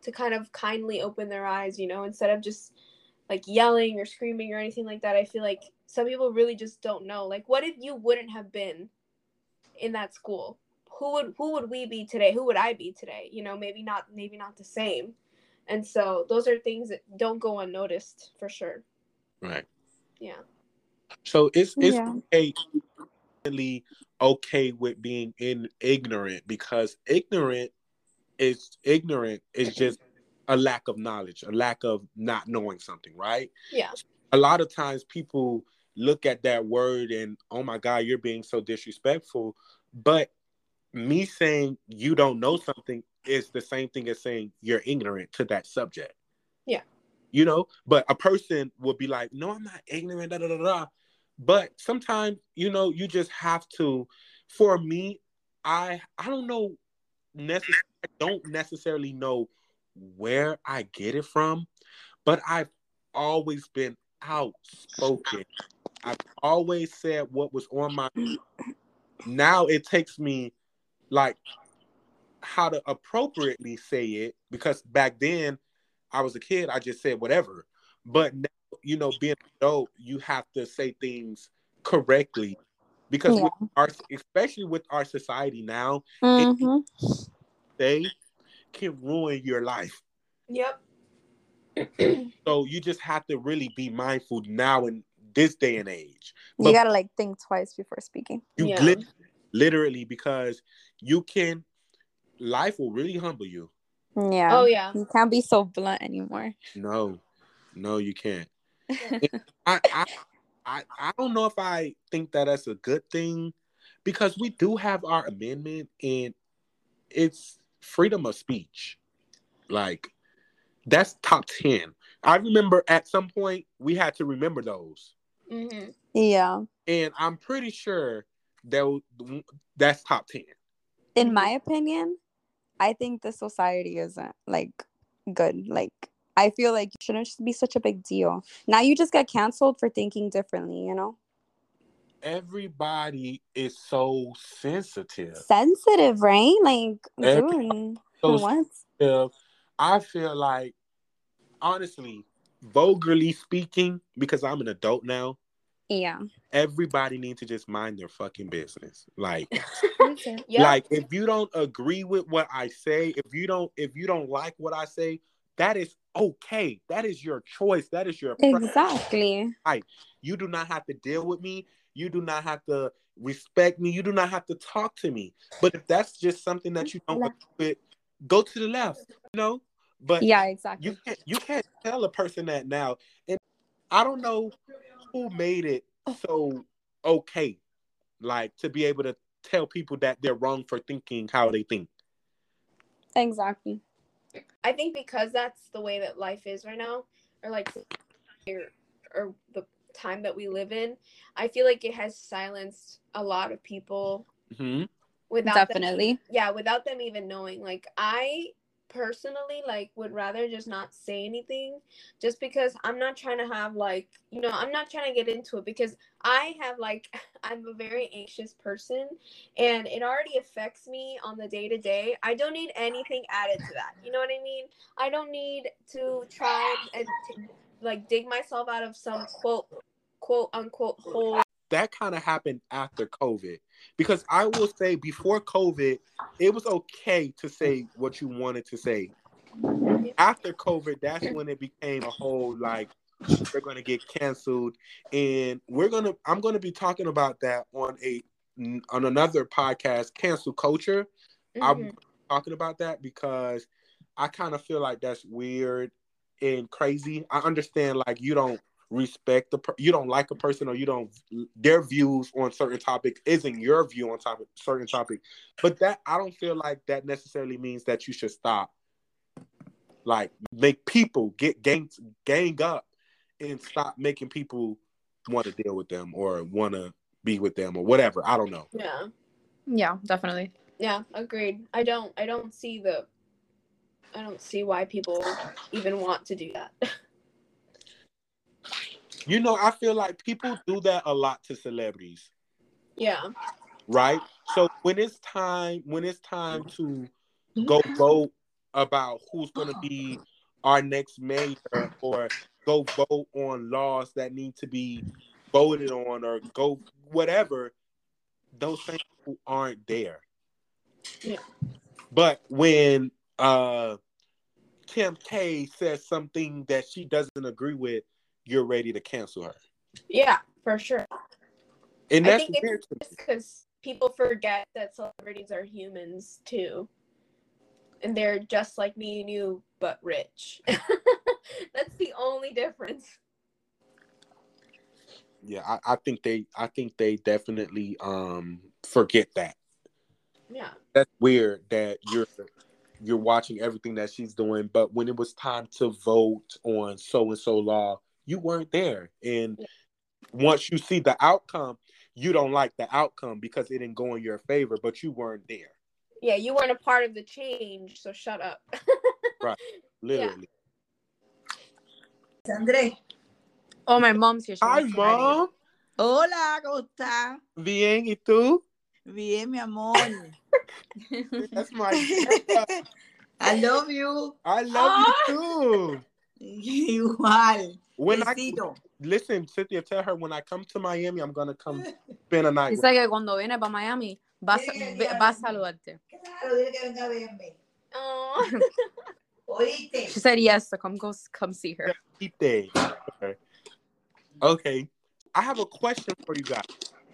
to kind of kindly open their eyes, you know, instead of just like yelling or screaming or anything like that. I feel like some people really just don't know. Like what if you wouldn't have been in that school? who would who would we be today? Who would I be today? You know, maybe not maybe not the same. And so those are things that don't go unnoticed for sure. Right. Yeah. So it's it's yeah. Okay, okay with being in ignorant because ignorant is ignorant is just a lack of knowledge, a lack of not knowing something, right? Yeah. A lot of times people look at that word and oh my god, you're being so disrespectful, but me saying you don't know something is the same thing as saying you're ignorant to that subject. Yeah. You know, but a person would be like, no, I'm not ignorant, da da da da. But sometimes, you know, you just have to. For me, I I don't know necessarily I don't necessarily know where I get it from, but I've always been outspoken. I've always said what was on my now it takes me like how to appropriately say it because back then I was a kid, I just said whatever. But now, you know, being adult, you have to say things correctly because yeah. with our, especially with our society now, mm-hmm. they can ruin your life. Yep. so you just have to really be mindful now in this day and age. But you gotta like think twice before speaking. You yeah. literally because you can life will really humble you. Yeah. Oh yeah. You can't be so blunt anymore. No. No, you can't. I, I I I don't know if I think that that's a good thing because we do have our amendment and it's freedom of speech. Like that's top 10. I remember at some point we had to remember those. Mm-hmm. Yeah. And I'm pretty sure that that's top 10 in my opinion, I think the society isn't like good. Like I feel like it shouldn't just be such a big deal. Now you just get canceled for thinking differently, you know? Everybody is so sensitive. Sensitive, right? Like doing so what? I feel like honestly, vulgarly speaking, because I'm an adult now, yeah. Everybody needs to just mind their fucking business. Like, yep. like if you don't agree with what I say, if you don't, if you don't like what I say, that is okay. That is your choice. That is your exactly. Right. You do not have to deal with me. You do not have to respect me. You do not have to talk to me. But if that's just something that you don't agree with, go to the left. You know. But yeah, exactly. You can't. You can't tell a person that now. And I don't know who made it so okay, like to be able to tell people that they're wrong for thinking how they think. Exactly. I think because that's the way that life is right now, or like, or, or the time that we live in, I feel like it has silenced a lot of people. Mm-hmm. Without definitely, them, yeah, without them even knowing. Like I personally like would rather just not say anything just because I'm not trying to have like you know I'm not trying to get into it because I have like I'm a very anxious person and it already affects me on the day to day. I don't need anything added to that. You know what I mean? I don't need to try and t- like dig myself out of some quote quote unquote hole that kind of happened after COVID. Because I will say before COVID, it was okay to say what you wanted to say. After COVID, that's when it became a whole like we're gonna get canceled. And we're gonna I'm gonna be talking about that on a on another podcast, cancel culture. Mm-hmm. I'm talking about that because I kind of feel like that's weird and crazy. I understand like you don't respect the per- you don't like a person or you don't their views on certain topic isn't your view on topic certain topic. But that i don't feel like that necessarily means that you should stop. Like make people get gang gang up and stop making people want to deal with them or want to be with them or whatever. I don't know. Yeah. Yeah definitely. Yeah agreed. I don't i don't see the i don't see why people even want to do that You know, I feel like people do that a lot to celebrities. Yeah. Right? So when it's time when it's time to go vote about who's going to be our next mayor or go vote on laws that need to be voted on or go whatever, those things aren't there. Yeah. But when uh Kim K says something that she doesn't agree with, you're ready to cancel her. Yeah, for sure. And that's I think weird it's because people forget that celebrities are humans too. And they're just like me and you, but rich. that's the only difference. Yeah, I, I think they I think they definitely um forget that. Yeah. That's weird that you're you're watching everything that she's doing, but when it was time to vote on so and so law, you weren't there. And once you see the outcome, you don't like the outcome because it didn't go in your favor, but you weren't there. Yeah, you weren't a part of the change, so shut up. right. Literally. Yeah. Andre. Oh, my mom's here. Hi, mom. Hola, ¿cómo estás? Bien, ¿y tú? Bien, mi amor. That's my. I love you. I love you ah. too. Igual. When Besito. I listen, Cynthia, tell her when I come to Miami, I'm gonna come spend a night. Dice que cuando viene para Miami va, va a saludarte. Claro, dile que venga a verme. Oh. Oíste. She said yes, so come go come see her. Okay. okay. I have a question for you guys.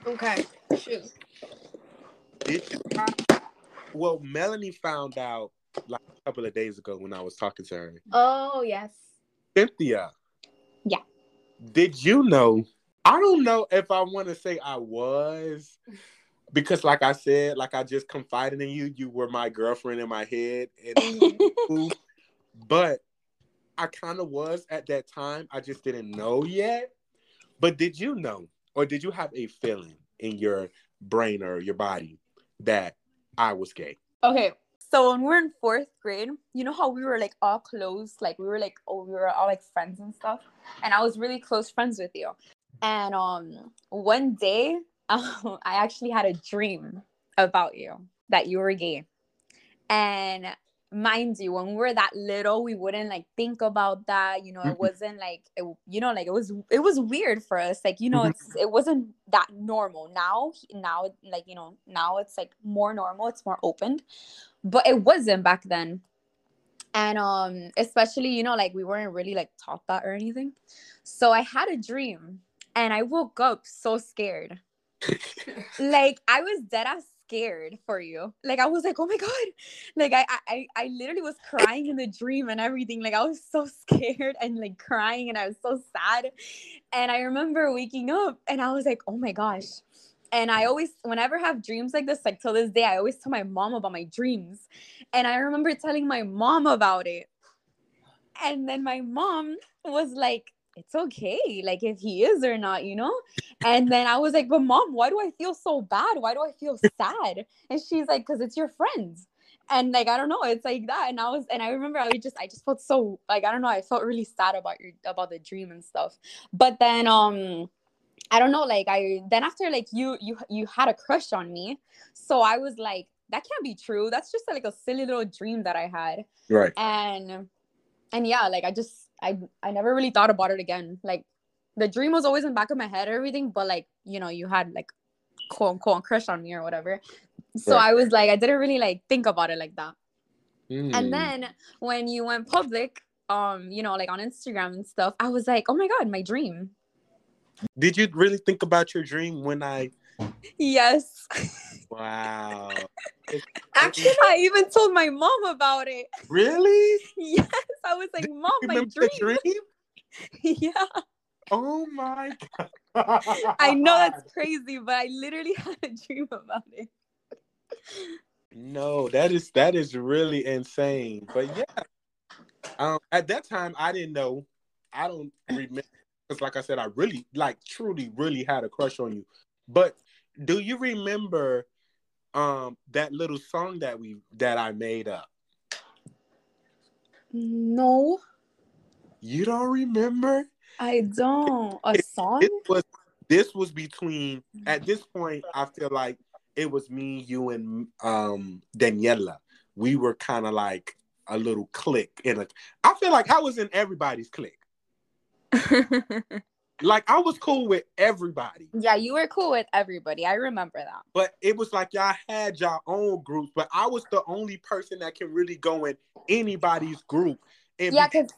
Okay. Shoot. Did you well Melanie found out like a couple of days ago when I was talking to her. Oh yes. Cynthia. Yeah. Did you know? I don't know if I want to say I was because like I said, like I just confided in you, you were my girlfriend in my head and but I kind of was at that time. I just didn't know yet. But did you know or did you have a feeling in your brain or your body that I was gay? Okay, so when we were in fourth grade, you know how we were like all close, like we were like oh we were all like friends and stuff, and I was really close friends with you. And um one day, um, I actually had a dream about you that you were gay, and mind you when we were that little we wouldn't like think about that you know it wasn't like it, you know like it was it was weird for us like you know mm-hmm. it's it wasn't that normal. Now now like you know now it's like more normal it's more open but it wasn't back then and um especially you know like we weren't really like taught that or anything so i had a dream and i woke up so scared like i was dead ass scared for you. Like I was like, oh my god, like I I I literally was crying in the dream and everything. Like I was so scared and like crying and I was so sad. And I remember waking up and I was like, oh my gosh. And I always, whenever I have dreams like this, like till this day, I always tell my mom about my dreams. And I remember telling my mom about it. And then my mom was like, it's okay like if he is or not you know and then i was like but mom why do i feel so bad why do i feel sad and she's like because it's your friends and like I don't know, it's like that. And I was, and I remember I was just, I just felt so like I don't know, I felt really sad about your about the dream and stuff. But then, um, I don't know, like I then after like you you you had a crush on me, so I was like, that can't be true. That's just like a silly little dream that I had. Right. And and yeah, like I just I I never really thought about it again. Like the dream was always in the back of my head or everything, but like you know you had like quote unquote crush on me or whatever. So right. I was like, I didn't really like think about it like that. Mm. And then when you went public, um, you know, like on Instagram and stuff, I was like, oh my god, my dream. Did you really think about your dream when I? Yes. Wow. Actually, I even told my mom about it. Really? Yes. I was like, Mom, my dream. dream? yeah. Oh my god. I know that's crazy, but I literally had a dream about it. No, that is that is really insane. But yeah. Um at that time I didn't know. I don't remember because like I said, I really like truly, really had a crush on you. But do you remember um that little song that we that I made up? No. You don't remember? I don't. A song? It was this was between at this point I feel like it was me, you and um Daniela. We were kind of like a little clique in a I feel like I was in everybody's clique. like I was cool with everybody. Yeah, you were cool with everybody. I remember that. But it was like y'all had your own groups, but I was the only person that can really go in anybody's group. And yeah, because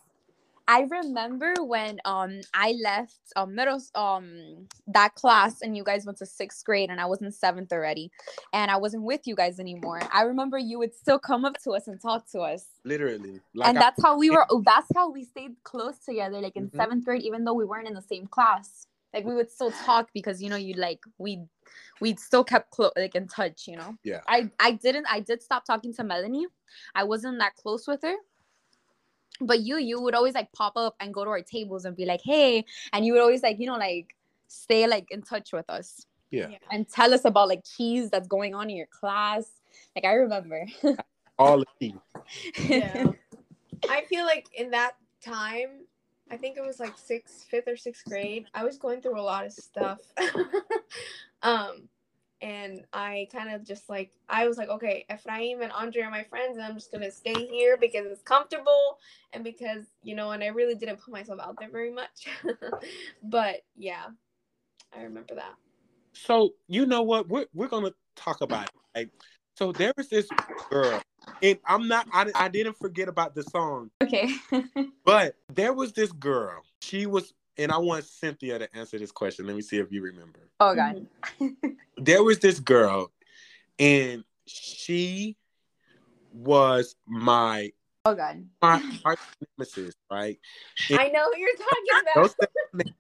I remember when um I left um middle um that class and you guys went to sixth grade and I was in seventh already and I wasn't with you guys anymore. I remember you would still come up to us and talk to us. Literally. Like and that's how we were that's how we stayed close together, like in mm-hmm. seventh grade, even though we weren't in the same class. Like we would still talk because you know you like we we still kept close like in touch, you know. Yeah. I I didn't I did stop talking to Melanie. I wasn't that close with her but you you would always like pop up and go to our tables and be like hey and you would always like you know like stay like in touch with us. Yeah. And tell us about like cheese that's going on in your class. Like i remember. All the tea yeah. I feel like in that time i think it was like sixth fifth or sixth grade i was going through a lot of stuff. Um and I kind of just like I was like, okay, Ephraim and Andre are my friends, and I'm just gonna stay here because it's comfortable and because you know, and I really didn't put myself out there very much. but yeah, I remember that. So you know what? We're we're gonna talk about it. Right? So there was this girl, and I'm not. I, I didn't forget about the song. Okay. but there was this girl. She was and I want Cynthia to answer this question. Let me see if you remember. Oh God. there was this girl, and she was my oh God my arch nemesis, right? And I know who you're talking about. don't, say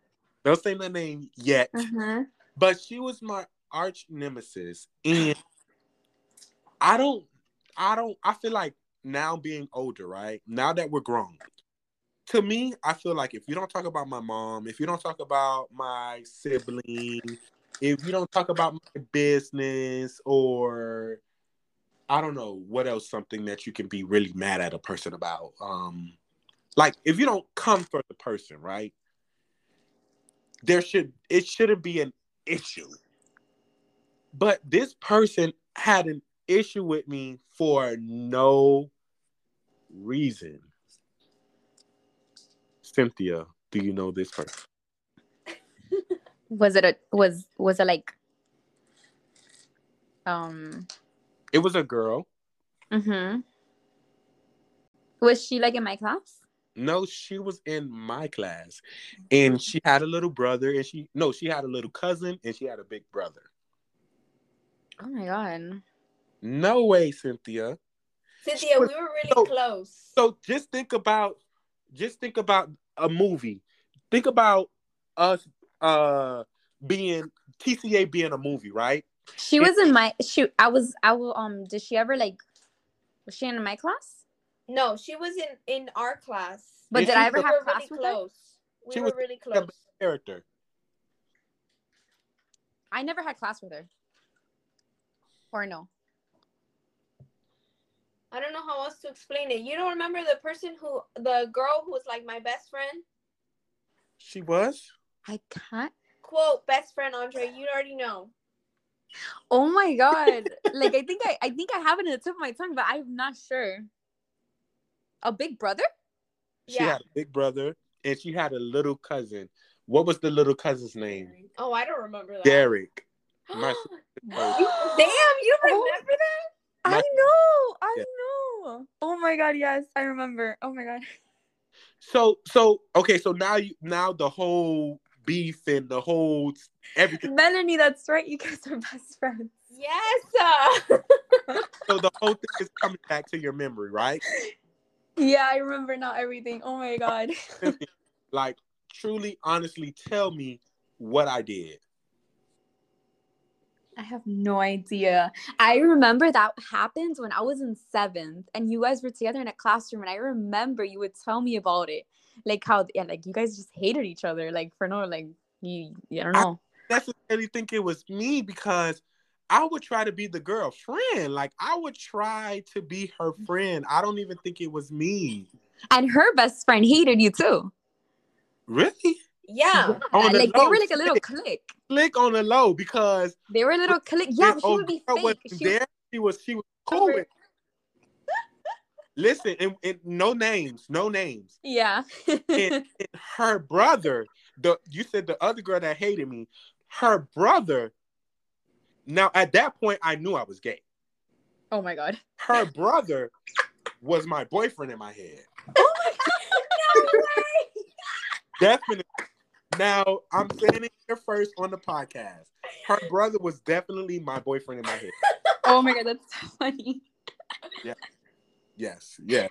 don't say my name yet, uh-huh. but she was my arch nemesis, and I don't, I don't, I feel like now being older, right? Now that we're grown, to me, I feel like if you don't talk about my mom, if you don't talk about my sibling, if you don't talk about my business or I don't know what else something that you can be really mad at a person about. Um like if you don't come for the person, right? There should it shouldn't be an issue. But this person had an issue with me for no reason. Cynthia, do you know this person? was it a was was it like um it was a girl. Mm-hmm. Was she like in my class? No, she was in my class. And she had a little brother and she no, she had a little cousin and she had a big brother. Oh my god. No way, Cynthia. Cynthia, was, we were really so, close. So just think about just think about a movie. Think about us uh being TCA being a movie, right? She was in my shoot. I was I will um did she ever like was she in my class? No, she was in in our class. But did I ever have class really close? Her? We she were was really close. Character. I never had class with her. Or no. I don't know how else to explain it. You don't remember the person who, the girl who was like my best friend? She was? I can't. Quote, best friend Andre, you already know. Oh my god. like I think I I think I have it in the tip of my tongue, but I'm not sure. A big brother? She yeah. had a big brother and she had a little cousin. What was the little cousin's name? Oh, I don't remember that. Derek. My Damn, you oh. remember that? I know. I yeah. know. Oh my god, yes, I remember. Oh my god. So so okay, so now you now the whole beef and the whole everything. Melanie, that's right. You guys are best friends. Yes. Uh. so the whole thing is coming back to your memory, right? Yeah, I remember not everything. Oh my god. like truly, honestly, tell me what I did. I have no idea. I remember that happened when I was in seventh and you guys were together in a classroom and I remember you would tell me about it. Like how yeah, like you guys just hated each other, like for no like you I don't know. I necessarily think it was me because I would try to be the girlfriend. Like I would try to be her mm-hmm. friend. I don't even think it was me. And her best friend hated you too. Really? Yeah. On like they were like a little click. Click on the low because they were a little click. Yeah, she would be fake. She, there. she was she was cool with. Listen, and, and, no names, no names. Yeah. and, and her brother, the you said the other girl that hated me, her brother. Now at that point, I knew I was gay. Oh my god. Her brother was my boyfriend in my head. Oh my god! No way! Definitely now I'm saying it here first on the podcast. Her brother was definitely my boyfriend in my head. Oh my god, that's so funny. Yeah. Yes. Yeah.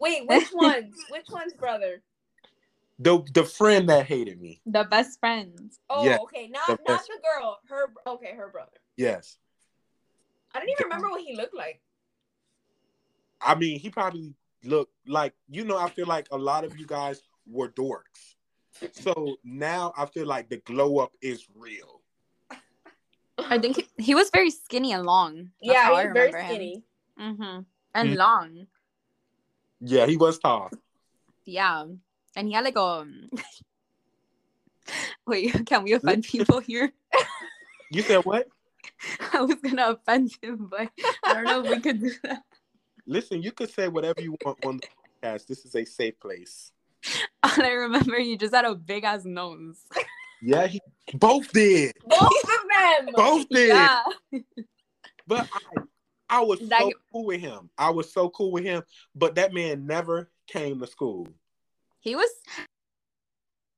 Wait, which one's which one's brother? The the friend that hated me. The best friend. Oh, yes, okay. Not the not the girl. Her okay, her brother. Yes. I don't even remember what he looked like. I mean, he probably looked like you know. I feel like a lot of you guys were dorks. So now I feel like the glow up is real. I think he, he was very skinny and long. That's yeah, he's very skinny. Mm-hmm. And mm-hmm. long. Yeah, he was tall. Yeah. And he had like a um, Wait, can we offend people here? You said what? I was gonna offend him, but I don't know if we could do that. Listen, you could say whatever you want on the podcast. This is a safe place. All I remember, you just had a big ass nose. Yeah, he both did. Both of them. Both did. Yeah. But I, I was that so cool with him. I was so cool with him. But that man never came to school. He was.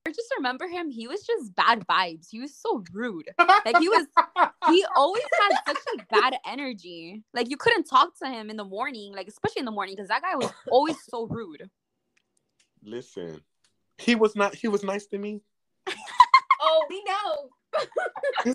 I just remember him. He was just bad vibes. He was so rude. Like he was. he always had such like bad energy. Like you couldn't talk to him in the morning, like especially in the morning, because that guy was always so rude. Listen, he was not. He was nice to me. oh, we know.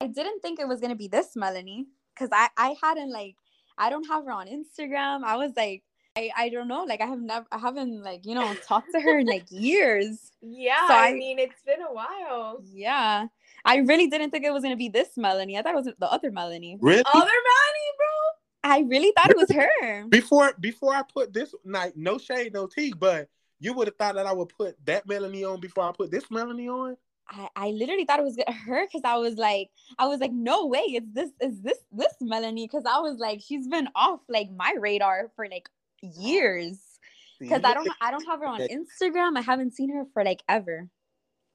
I didn't think it was gonna be this Melanie because I I hadn't like I don't have her on Instagram. I was like I I don't know like I have never I haven't like you know talked to her in like years. Yeah, so I, I mean it's been a while. Yeah, I really didn't think it was gonna be this Melanie. I thought it was the other Melanie. Really? Other Melanie, bro. I really thought it was her. before before I put this like no shade, no tea, but you would have thought that I would put that Melanie on before I put this Melanie on. I, I literally thought it was her because I was like I was like no way it's this is this this Melanie because I was like she's been off like my radar for like years because I don't I don't have her on Instagram I haven't seen her for like ever.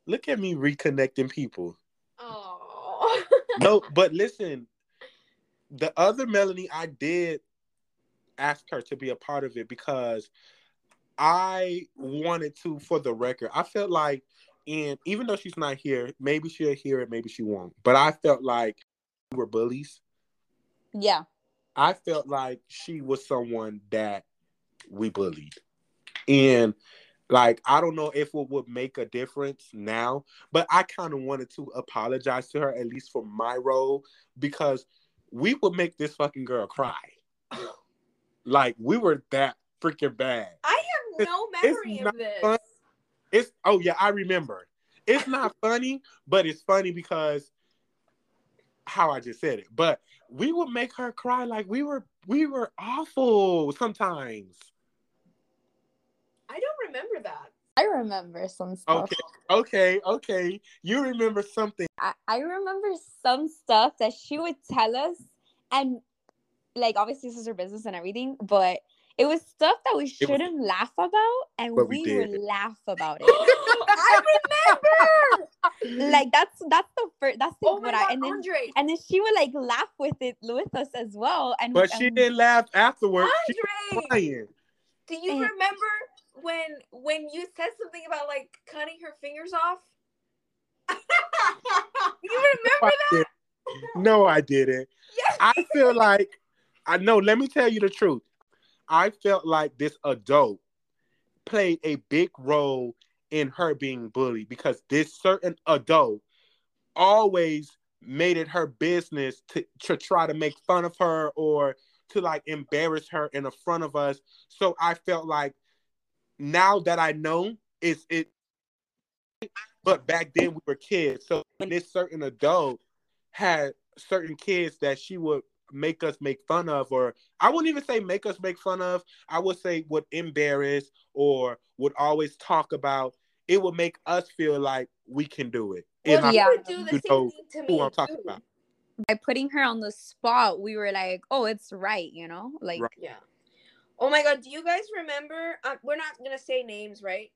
Look at me reconnecting people. Oh no, but listen, the other Melanie I did ask her to be a part of it because I wanted to, for the record, I felt like, and even though she's not here, maybe she'll hear it, maybe she won't. But I felt like we were bullies. Yeah. I felt like she was someone that we bullied. And like, I don't know if it would make a difference now, but I kind of wanted to apologize to her, at least for my role, because we would make this fucking girl cry. like, we were that freaking bad. I no memory of this. Fun. It's oh yeah, I remember. It's not funny, but it's funny because how I just said it, but we would make her cry like we were we were awful sometimes. I don't remember that. I remember some stuff. Okay, okay, okay. You remember something. I, I remember some stuff that she would tell us, and like obviously this is her business and everything, but it was stuff that we shouldn't was, laugh about, and we, we would laugh about it. I remember. like that's that's the first that's the oh what God, I and then Andre. and then she would like laugh with it with us as well. And but she and, didn't laugh afterwards. Andre, do you and, remember when when you said something about like cutting her fingers off? you remember no, that? No, I didn't. Yes. I feel like I know. Let me tell you the truth. I felt like this adult played a big role in her being bullied because this certain adult always made it her business to, to try to make fun of her or to like embarrass her in the front of us. So I felt like now that I know it's it but back then we were kids. So when this certain adult had certain kids that she would make us make fun of, or I wouldn't even say make us make fun of, I would say would embarrass or would always talk about, it would make us feel like we can do it. Well, and yeah. would do the same thing to me. Who I'm talking about. By putting her on the spot, we were like, oh, it's right, you know? Like, right. yeah. Oh my god, do you guys remember? Uh, we're not gonna say names, right?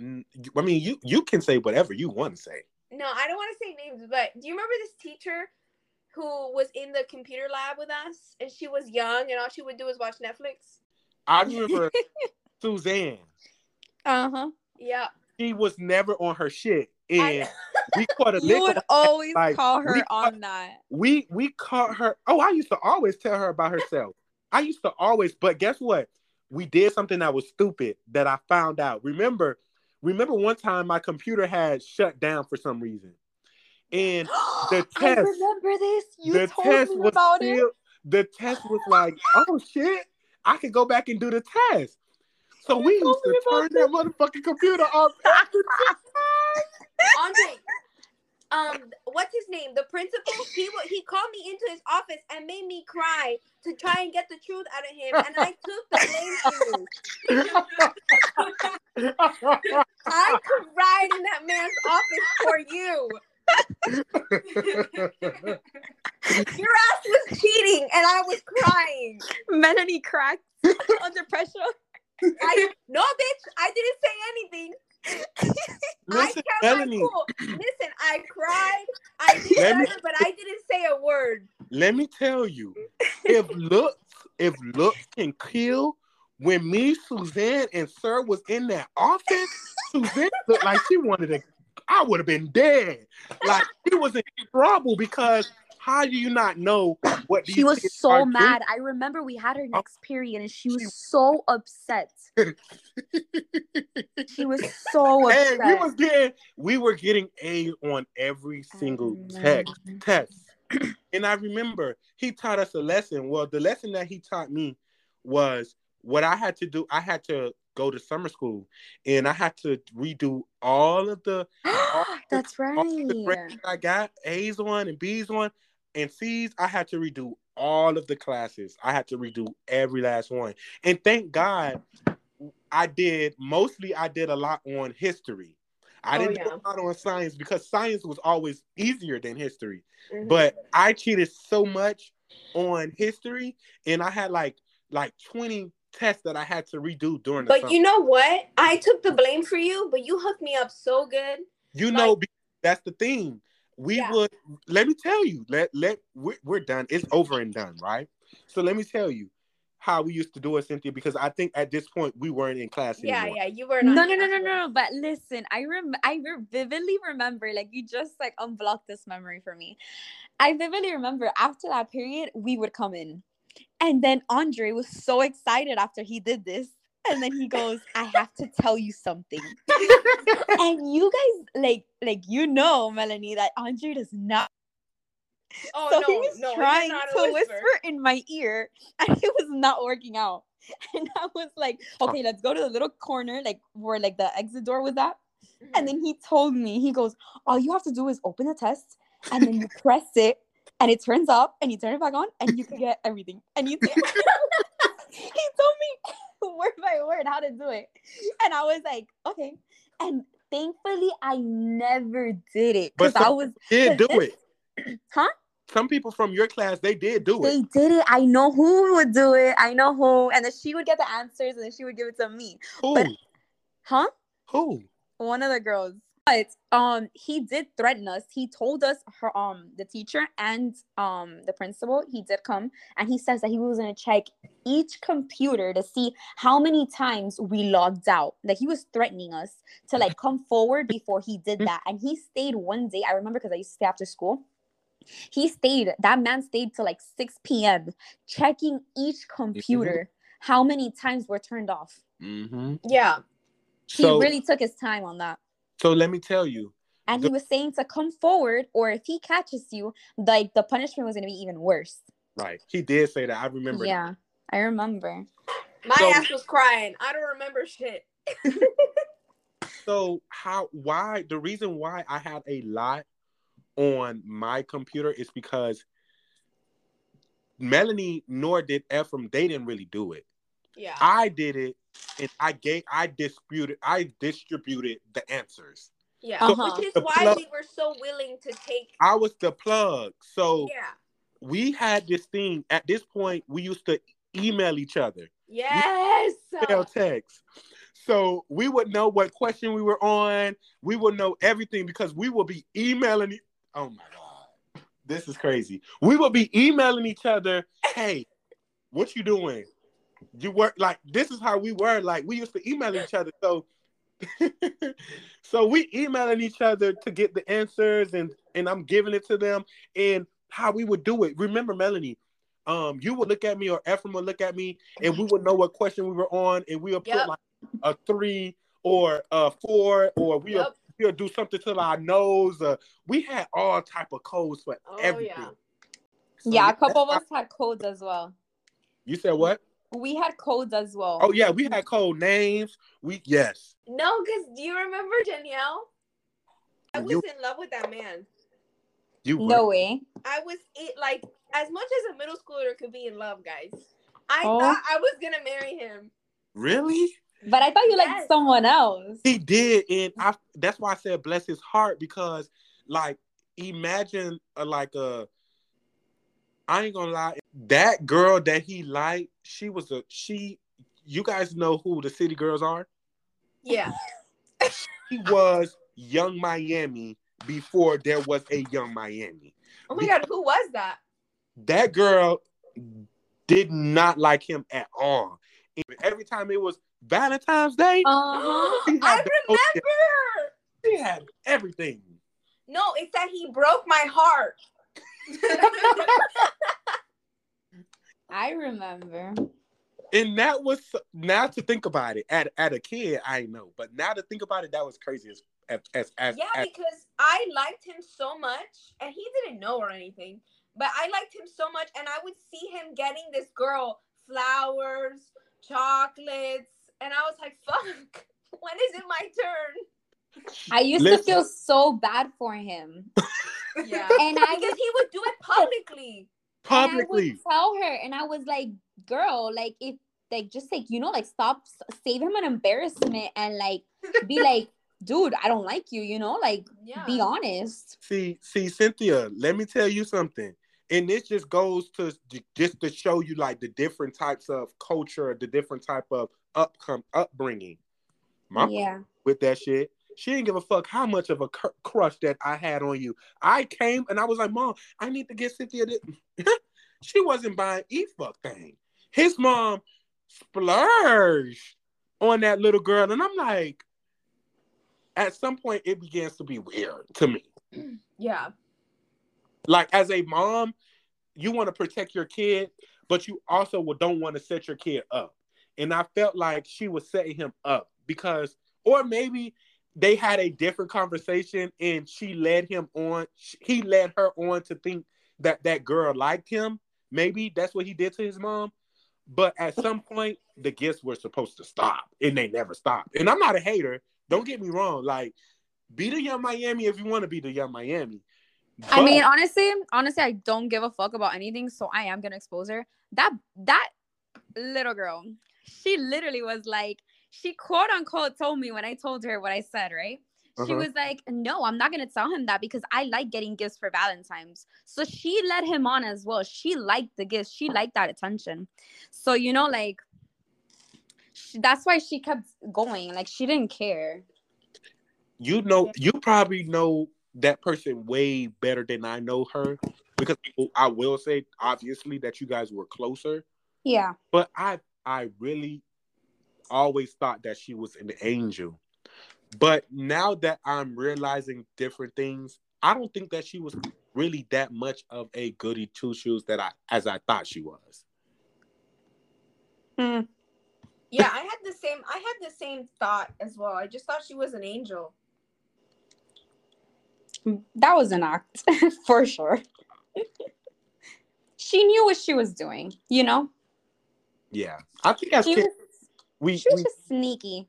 Mm, I mean, you you can say whatever you want to say. No, I don't want to say names, but do you remember this teacher who was in the computer lab with us, and she was young, and all she would do was watch Netflix? I remember Suzanne. Uh huh. Yeah. She was never on her shit, and we caught a. you would always like, call her on caught, that. We we caught her. Oh, I used to always tell her about herself. I used to always, but guess what? We did something that was stupid that I found out. Remember, remember one time my computer had shut down for some reason. And the test I remember this. You the told test me was about still, it. The test was like, oh shit, I could go back and do the test. So you we used to turn that motherfucking computer off. Andre, um what's his name the principal he he called me into his office and made me cry to try and get the truth out of him and i took the blame for you i cried in that man's office for you your ass was cheating and i was crying melanie cracked under pressure I, no bitch i didn't say anything Listen, I Melanie. Cool. Listen, I cried. I did, me, but I didn't say a word. Let me tell you, if looks, if looks can kill, when me, Suzanne, and Sir was in that office, Suzanne looked like she wanted to. I would have been dead. Like she was in trouble because how do you not know what she was so mad? Doing? I remember we had her oh. next period and she was so upset. she was so upset. Hey, we was getting we were getting A on every single text test. and I remember he taught us a lesson. Well, the lesson that he taught me was what I had to do. I had to go to summer school and I had to redo all of the all that's right. the I got A's one and B's one and C's, I had to redo all of the classes. I had to redo every last one. And thank God I did mostly I did a lot on history. I oh, didn't yeah. do a lot on science because science was always easier than history. Mm-hmm. But I cheated so much on history and I had like like 20 tests that I had to redo during But summer. you know what? I took the blame for you, but you hooked me up so good. You like, know that's the thing we yeah. would let me tell you let let we're, we're done it's over and done right so let me tell you how we used to do it cynthia because i think at this point we weren't in class yeah anymore. yeah you were not no no no no no but listen i rem i vividly remember like you just like unblocked this memory for me i vividly remember after that period we would come in and then andre was so excited after he did this and then he goes, I have to tell you something. and you guys like like you know, Melanie, that Andre does not Oh, so no, he was no, trying to whisper. whisper in my ear and it was not working out. And I was like, okay, let's go to the little corner, like where like the exit door was at. Mm-hmm. And then he told me, he goes, All you have to do is open the test and then you press it and it turns off and you turn it back on and you can get everything. And you he told me word by word how to do it. And I was like, okay. And thankfully I never did it. Because I was did do it. huh? Some people from your class, they did do They it. They did it. I know who would do it. I know who. And then she would get the answers and then she would give it to me. Who? But- Huh? Who? one of the girls but um he did threaten us. He told us her um the teacher and um the principal he did come and he says that he was going to check each computer to see how many times we logged out like he was threatening us to like come forward before he did that. And he stayed one day i remember because i used to stay after school. He stayed that man stayed till like 6 p.m checking each computer how many times were turned off. Mm-hmm. Yeah. he So, really took his time on that so let me tell you. and The- he was saying to come forward or if he catches you like the punishment was going to be even worse Right. He did say that. I remember. that. yeah i remember My So- ass was crying. I don't remember shit. So how why the reason why I had a lot on my computer is because Melanie nor did Ephraim, they didn't really do it. Yeah. I did it and I gave I disputed I distributed the answers. yeah. Uh-huh. Which is why plug- we were so willing to take. I was the plug. So Yeah. we had this thing at this point we used to email each other. Yes. Email text. So we would know what question we were on. We would know everything because we would be emailing. e- Oh my god, this is crazy. We would be emailing each other. Hey, what you doing? You work like this is how we were. Like we used to email each other. So, so we emailing each other to get the answers, and and I'm giving it to them. And how we would do it. Remember, Melanie. Um, you would look at me, or Ephraim would look at me, and we would know what question we were on, and we would put Yep. like a three or a four, or we'll, Yep. we'll do something to our nose. Uh, we had all type of codes for Oh, everything. yeah. So yeah a couple of us had codes as well You said what? We had codes as well Oh yeah, we had code names. We yes. No, because do you remember Danielle? I was You- in love with that man. You were. no way I was it like as much as a middle schooler could be in love, guys. I Oh. thought I was gonna marry him. Really? but i thought you liked someone else He did, and I. That's why I said bless his heart because, like, imagine uh, like a. I ain't gonna lie. That girl that he liked, she was a she. You guys know who the city girls are? Yeah. He was Yung Miami before there was a Yung Miami. Oh my god, who was that? That girl did not like him at all. Every time it was Valentine's Day, uh-huh I remember. He had everything. No, it's that he broke my heart. i remember And that was now to think about it. At at a kid, I know, but now to think about it, that was crazy as as as, as, yeah, as because I liked him so much, and he didn't know or anything. But I liked him so much, and I would see him getting this girl flowers, chocolates, and I was like, "Fuck, when is it my turn?" i used Listen. to feel so bad for him Yeah, and i guess he would do it publicly. And I would tell her, and I was like, "Girl, like if like just like you know, like stop, save him an embarrassment, and like be like, dude, I don't like you, you know, like Yeah, be honest." See, see, Cynthia, let me tell you something. And this just goes to just to show you like the different types of culture, the different type of upcome upbringing. My yeah, with that shit. She didn't give a fuck how much of a cr- crush that I had on you. I came and I was like, Mom, I need to get Cynthia. This. she wasn't buying e fuck thing. His mom splurged on that little girl, and I'm like, at some point, it begins to be weird to me. yeah, Like as a mom, you want to protect your kid, but you also don't want to set your kid up. And I felt like she was setting him up because, or maybe they had a different conversation and she led him on. He led her on to think that that girl liked him. Maybe that's what he did to his mom. But at some point, the gifts were supposed to stop, and they never stopped. And I'm not a hater. Don't get me wrong. Like, be the Yung Miami if you want to be the Yung Miami. But, I mean, honestly, honestly, I don't give a fuck about anything, so I am gonna expose her. That that little girl, she literally was like, she quote unquote told me when I told her what I said, right? Uh-huh. She was like, No, I'm not gonna tell him that because I like getting gifts for Valentine's. So she led him on as well. She liked the gifts, she liked that attention. So, you know, like she, that's why she kept going. Like she didn't care. You know, you probably know that person way better than I know her because I will say obviously that you guys were closer. Yeah. But I I really always thought that she was an angel. But now that I'm realizing different things, I don't think that she was really that much of a goody two shoes that I as I thought she was. Hmm. Yeah, I had the same I had the same thought as well. I just thought she was an angel that was an act for sure. she knew what she was doing, you know. Yeah, I think as kids, we she was we, just sneaky.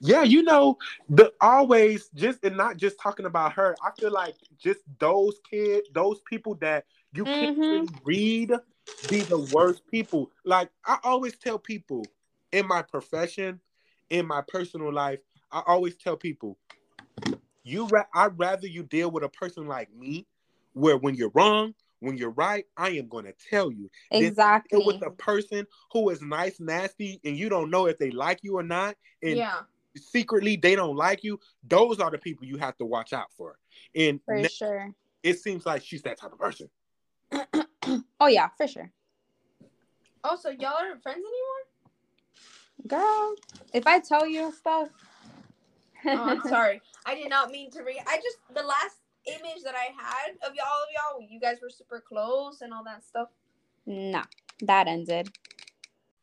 Yeah, you know, the always just and not just talking about her. I feel like just those kids, those people that you can't mm-hmm. really read, be the worst people. Like I always tell people in my profession, in my personal life, I always tell people you, ra- I'd rather you deal with a person like me, where when you're wrong, when you're right, I am going to tell you. Exactly. Deal with a person who is nice, nasty, and you don't know if they like you or not, and yeah. secretly they don't like you. Those are the people you have to watch out for. And for ne- sure, it seems like she's that type of person. oh yeah, for sure. Oh, so y'all aren't friends anymore? Girl, if I tell you stuff, oh, I'm sorry. I did not mean to read. I just the last image that I had of y'all of y'all, you guys were super close and all that stuff. Nah, that ended.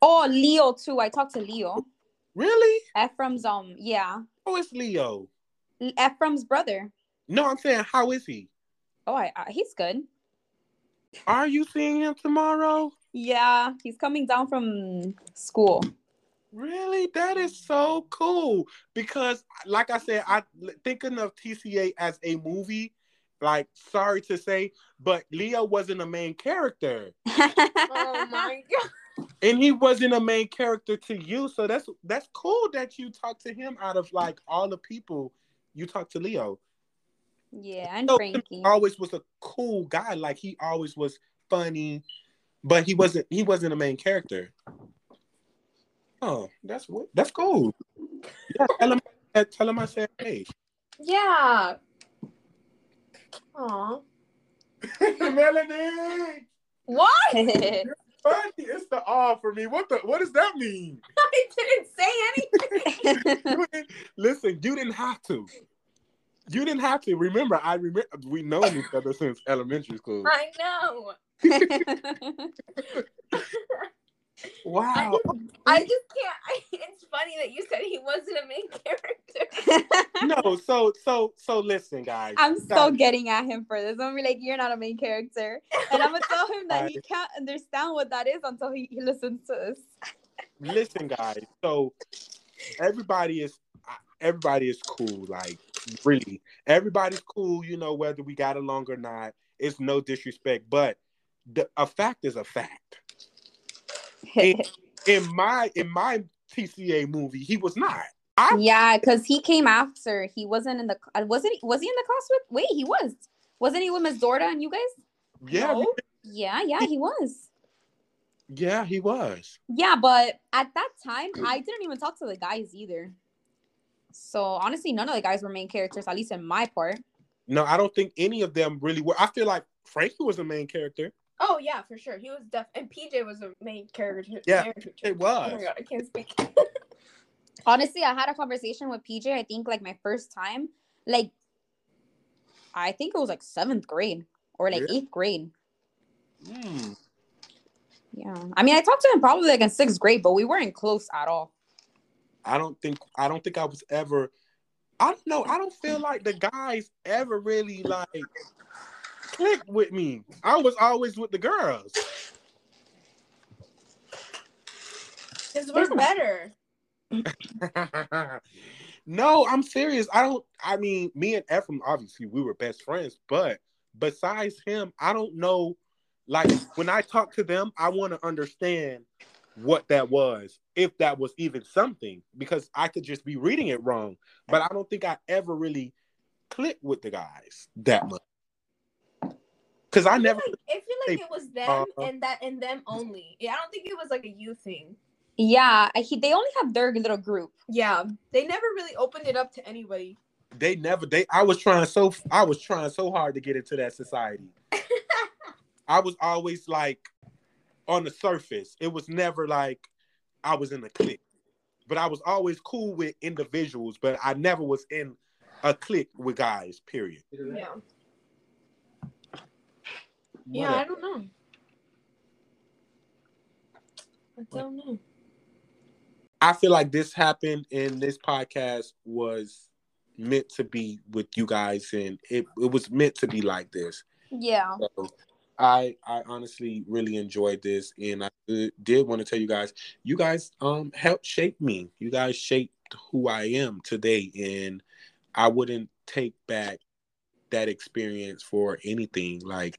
Oh, Leo too. I talked to Leo. Really? Ephraim's um, yeah. Who is Leo? Ephraim's brother. No, I'm saying how is he? Oh, I, I, he's good. Are you seeing him tomorrow? Yeah, he's coming down from school. Really? That is mm-hmm. so cool. Because like I said, I thinking of TCA as a movie, like sorry to say, but Leo wasn't a main character. oh my god. And he wasn't a main character to you. So that's that's cool that you talked to him out of like all the people you talked to Leo. Yeah, and Frankie always was a cool guy. Like he always was funny, but he wasn't he wasn't a main character. Oh, that's what that's cool. Yeah, tell him tell him I said hey. Yeah. Aw. Melanie. What? funny. It's the awe for me. What the what does that mean? I didn't say anything. Listen, you didn't have to. You didn't have to. Remember, I remember we known each other since elementary school. I know. Wow. I just, I just can't. I, it's funny that you said he wasn't a main character. no, so so so listen, guys. I'm so getting at him for this. I'm gonna be like, you're not a main character, and I'm gonna tell him that he can't understand what that is until he, he listens to this. listen, guys. So everybody is everybody is cool. Like really, everybody's cool. You know whether we got along or not. It's no disrespect, but the, a fact is a fact in, in my in my TCA movie, he was not. I, yeah, because he came after. He wasn't in the. Uh, wasn't he? Was he in the class with? Wait, he was. Wasn't he with Miss Dorda and you guys? Yeah. No? Yeah, yeah, he was. Yeah, he was. Yeah, but at that time, I didn't even talk to the guys either. So honestly, none of the guys were main characters, at least in my part. No, I don't think any of them really were. I feel like Frankie was the main character. Oh yeah, for sure. He was deaf, and PJ was the main character. Yeah, it was. Oh my god, I can't speak. Honestly, I had a conversation with PJ. I think like my first time, like I think it was like seventh grade or like eighth grade. Mm. Yeah, I mean, I talked to him probably like in sixth grade, but we weren't close at all. I don't think I don't think I was ever. I don't know. I don't feel like the guys ever really like clicked with me. I was always with the girls. Because we're hmm. better. no, I'm serious. I don't. I mean, me and Ephraim, obviously, we were best friends, but besides him, I don't know. Like when I talk to them, I want to understand what that was, if that was even something, because I could just be reading it wrong. But I don't think I ever really clicked with the guys that much. Cause I, I never. Like, I feel like it was them uh, and that and them only. Yeah, I don't think it was like a you thing. Yeah, he they only have their little group. Yeah, they never really opened it up to anybody. They never. They. I was trying so. I was trying so hard to get into that society. I was always like on the surface. It was never like I was in a clique, but I was always cool with individuals. But I never was in a clique with guys. Period. Yeah. Yeah, I don't know. I don't know. I feel like this happened and this podcast was meant to be with you guys and it, it was meant to be like this. Yeah. So I I honestly really enjoyed this and I did want to tell you guys you guys um helped shape me. You guys shaped who I am today and I wouldn't take back that experience for anything. Like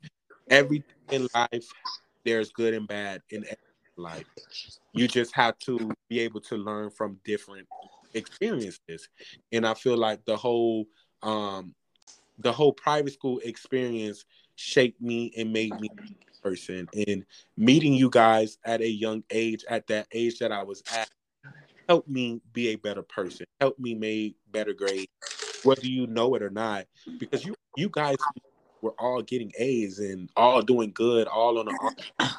everything in life there's good and bad in life. You just have to be able to learn from different experiences. And I feel like the whole um the whole private school experience shaped me and made me a person. And meeting you guys at a young age, at that age that I was at, helped me be a better person, helped me make better grades, whether you know it or not. Because you you guys were all getting A's and all doing good, all on the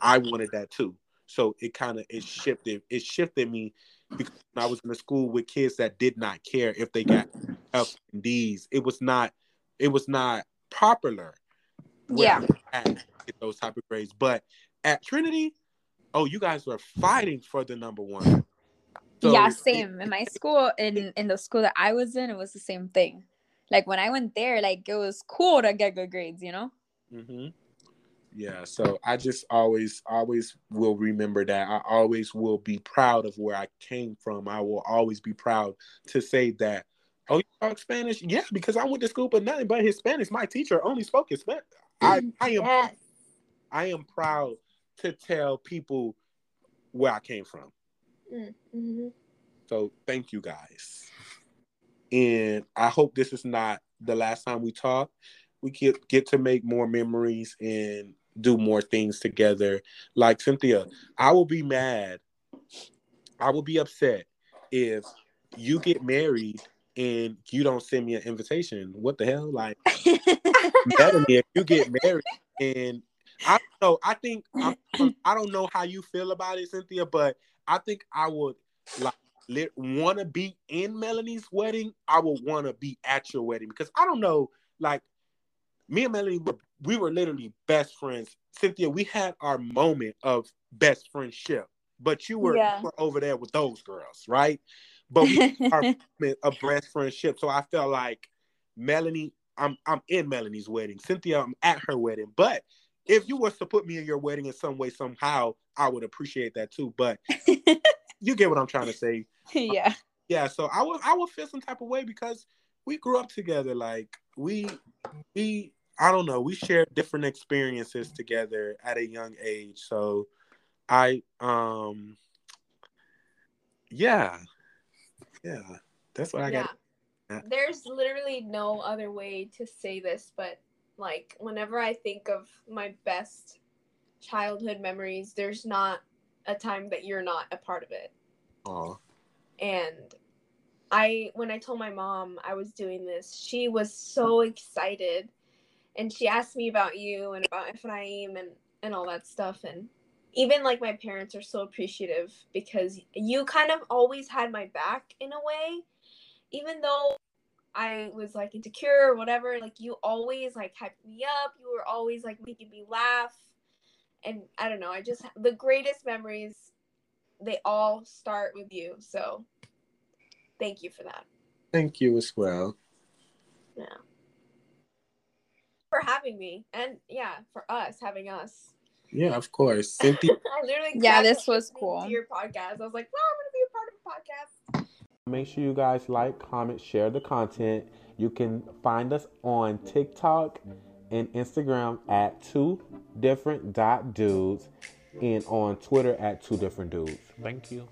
I wanted that too. So it kind of it shifted. It shifted me because I was in a school with kids that did not care if they got F and D's. It was not. It was not popular. Yeah. Those type of grades, but at Trinity, oh, you guys were fighting for the number one. So, yeah, same. In my school, in in the school that I was in, it was the same thing. Like when I went there, like it was cool to get good grades, you know. Mm-hmm. Yeah, so I just always, always will remember that. I always will be proud of where I came from. I will always be proud to say that. Oh, you talk Spanish? Yeah, because I went to school, but nothing but Hispanics. My teacher only spoke Spanish. I, I am, yes. I am proud to tell people where I came from. Mm-hmm. So thank you guys, and I hope this is not the last time we talk we get get to make more memories and do more things together. Like Cynthia, I will be mad. I will be upset if you get married and you don't send me an invitation. What the hell? Like Melanie, if you get married and I don't know, I think I, I don't know how you feel about it, Cynthia, but I think I would like want to be in Melanie's wedding. I would want to be at your wedding because I don't know, like me and Melanie were we were literally best friends. Cynthia, we had our moment of best friendship, but you were, yeah. you were over there with those girls, right? But we our moment of best friendship. So I felt like Melanie, I'm I'm in Melanie's wedding. Cynthia, I'm at her wedding. But if you was to put me in your wedding in some way, somehow, I would appreciate that too. But you get what I'm trying to say. Yeah. yeah. So I would I would feel some type of way because we grew up together. Like we we I don't know. We shared different experiences together at a young age. So I um yeah. Yeah. That's what I yeah. got. There's literally no other way to say this, but like whenever I think of my best childhood memories, there's not a time that you're not a part of it. Oh. And I when I told my mom I was doing this, she was so excited. And she asked me about you and about Ephraim and and all that stuff. And even like my parents are so appreciative because you kind of always had my back in a way. Even though I was like insecure or whatever like you always like hyped me up. You were always like making me laugh and I don't know I just the greatest memories they all start with you so thank you for that. Thank you as well. Yeah. For having me and yeah for us having us. Yeah of course. Cynthia- I literally yeah this was cool. your podcast. I was like well I'm gonna be a part of a podcast. Make sure you guys like comment share the content. You can find us on TikTok and Instagram at two different dot dudes and on Twitter at two different dudes. Thank you.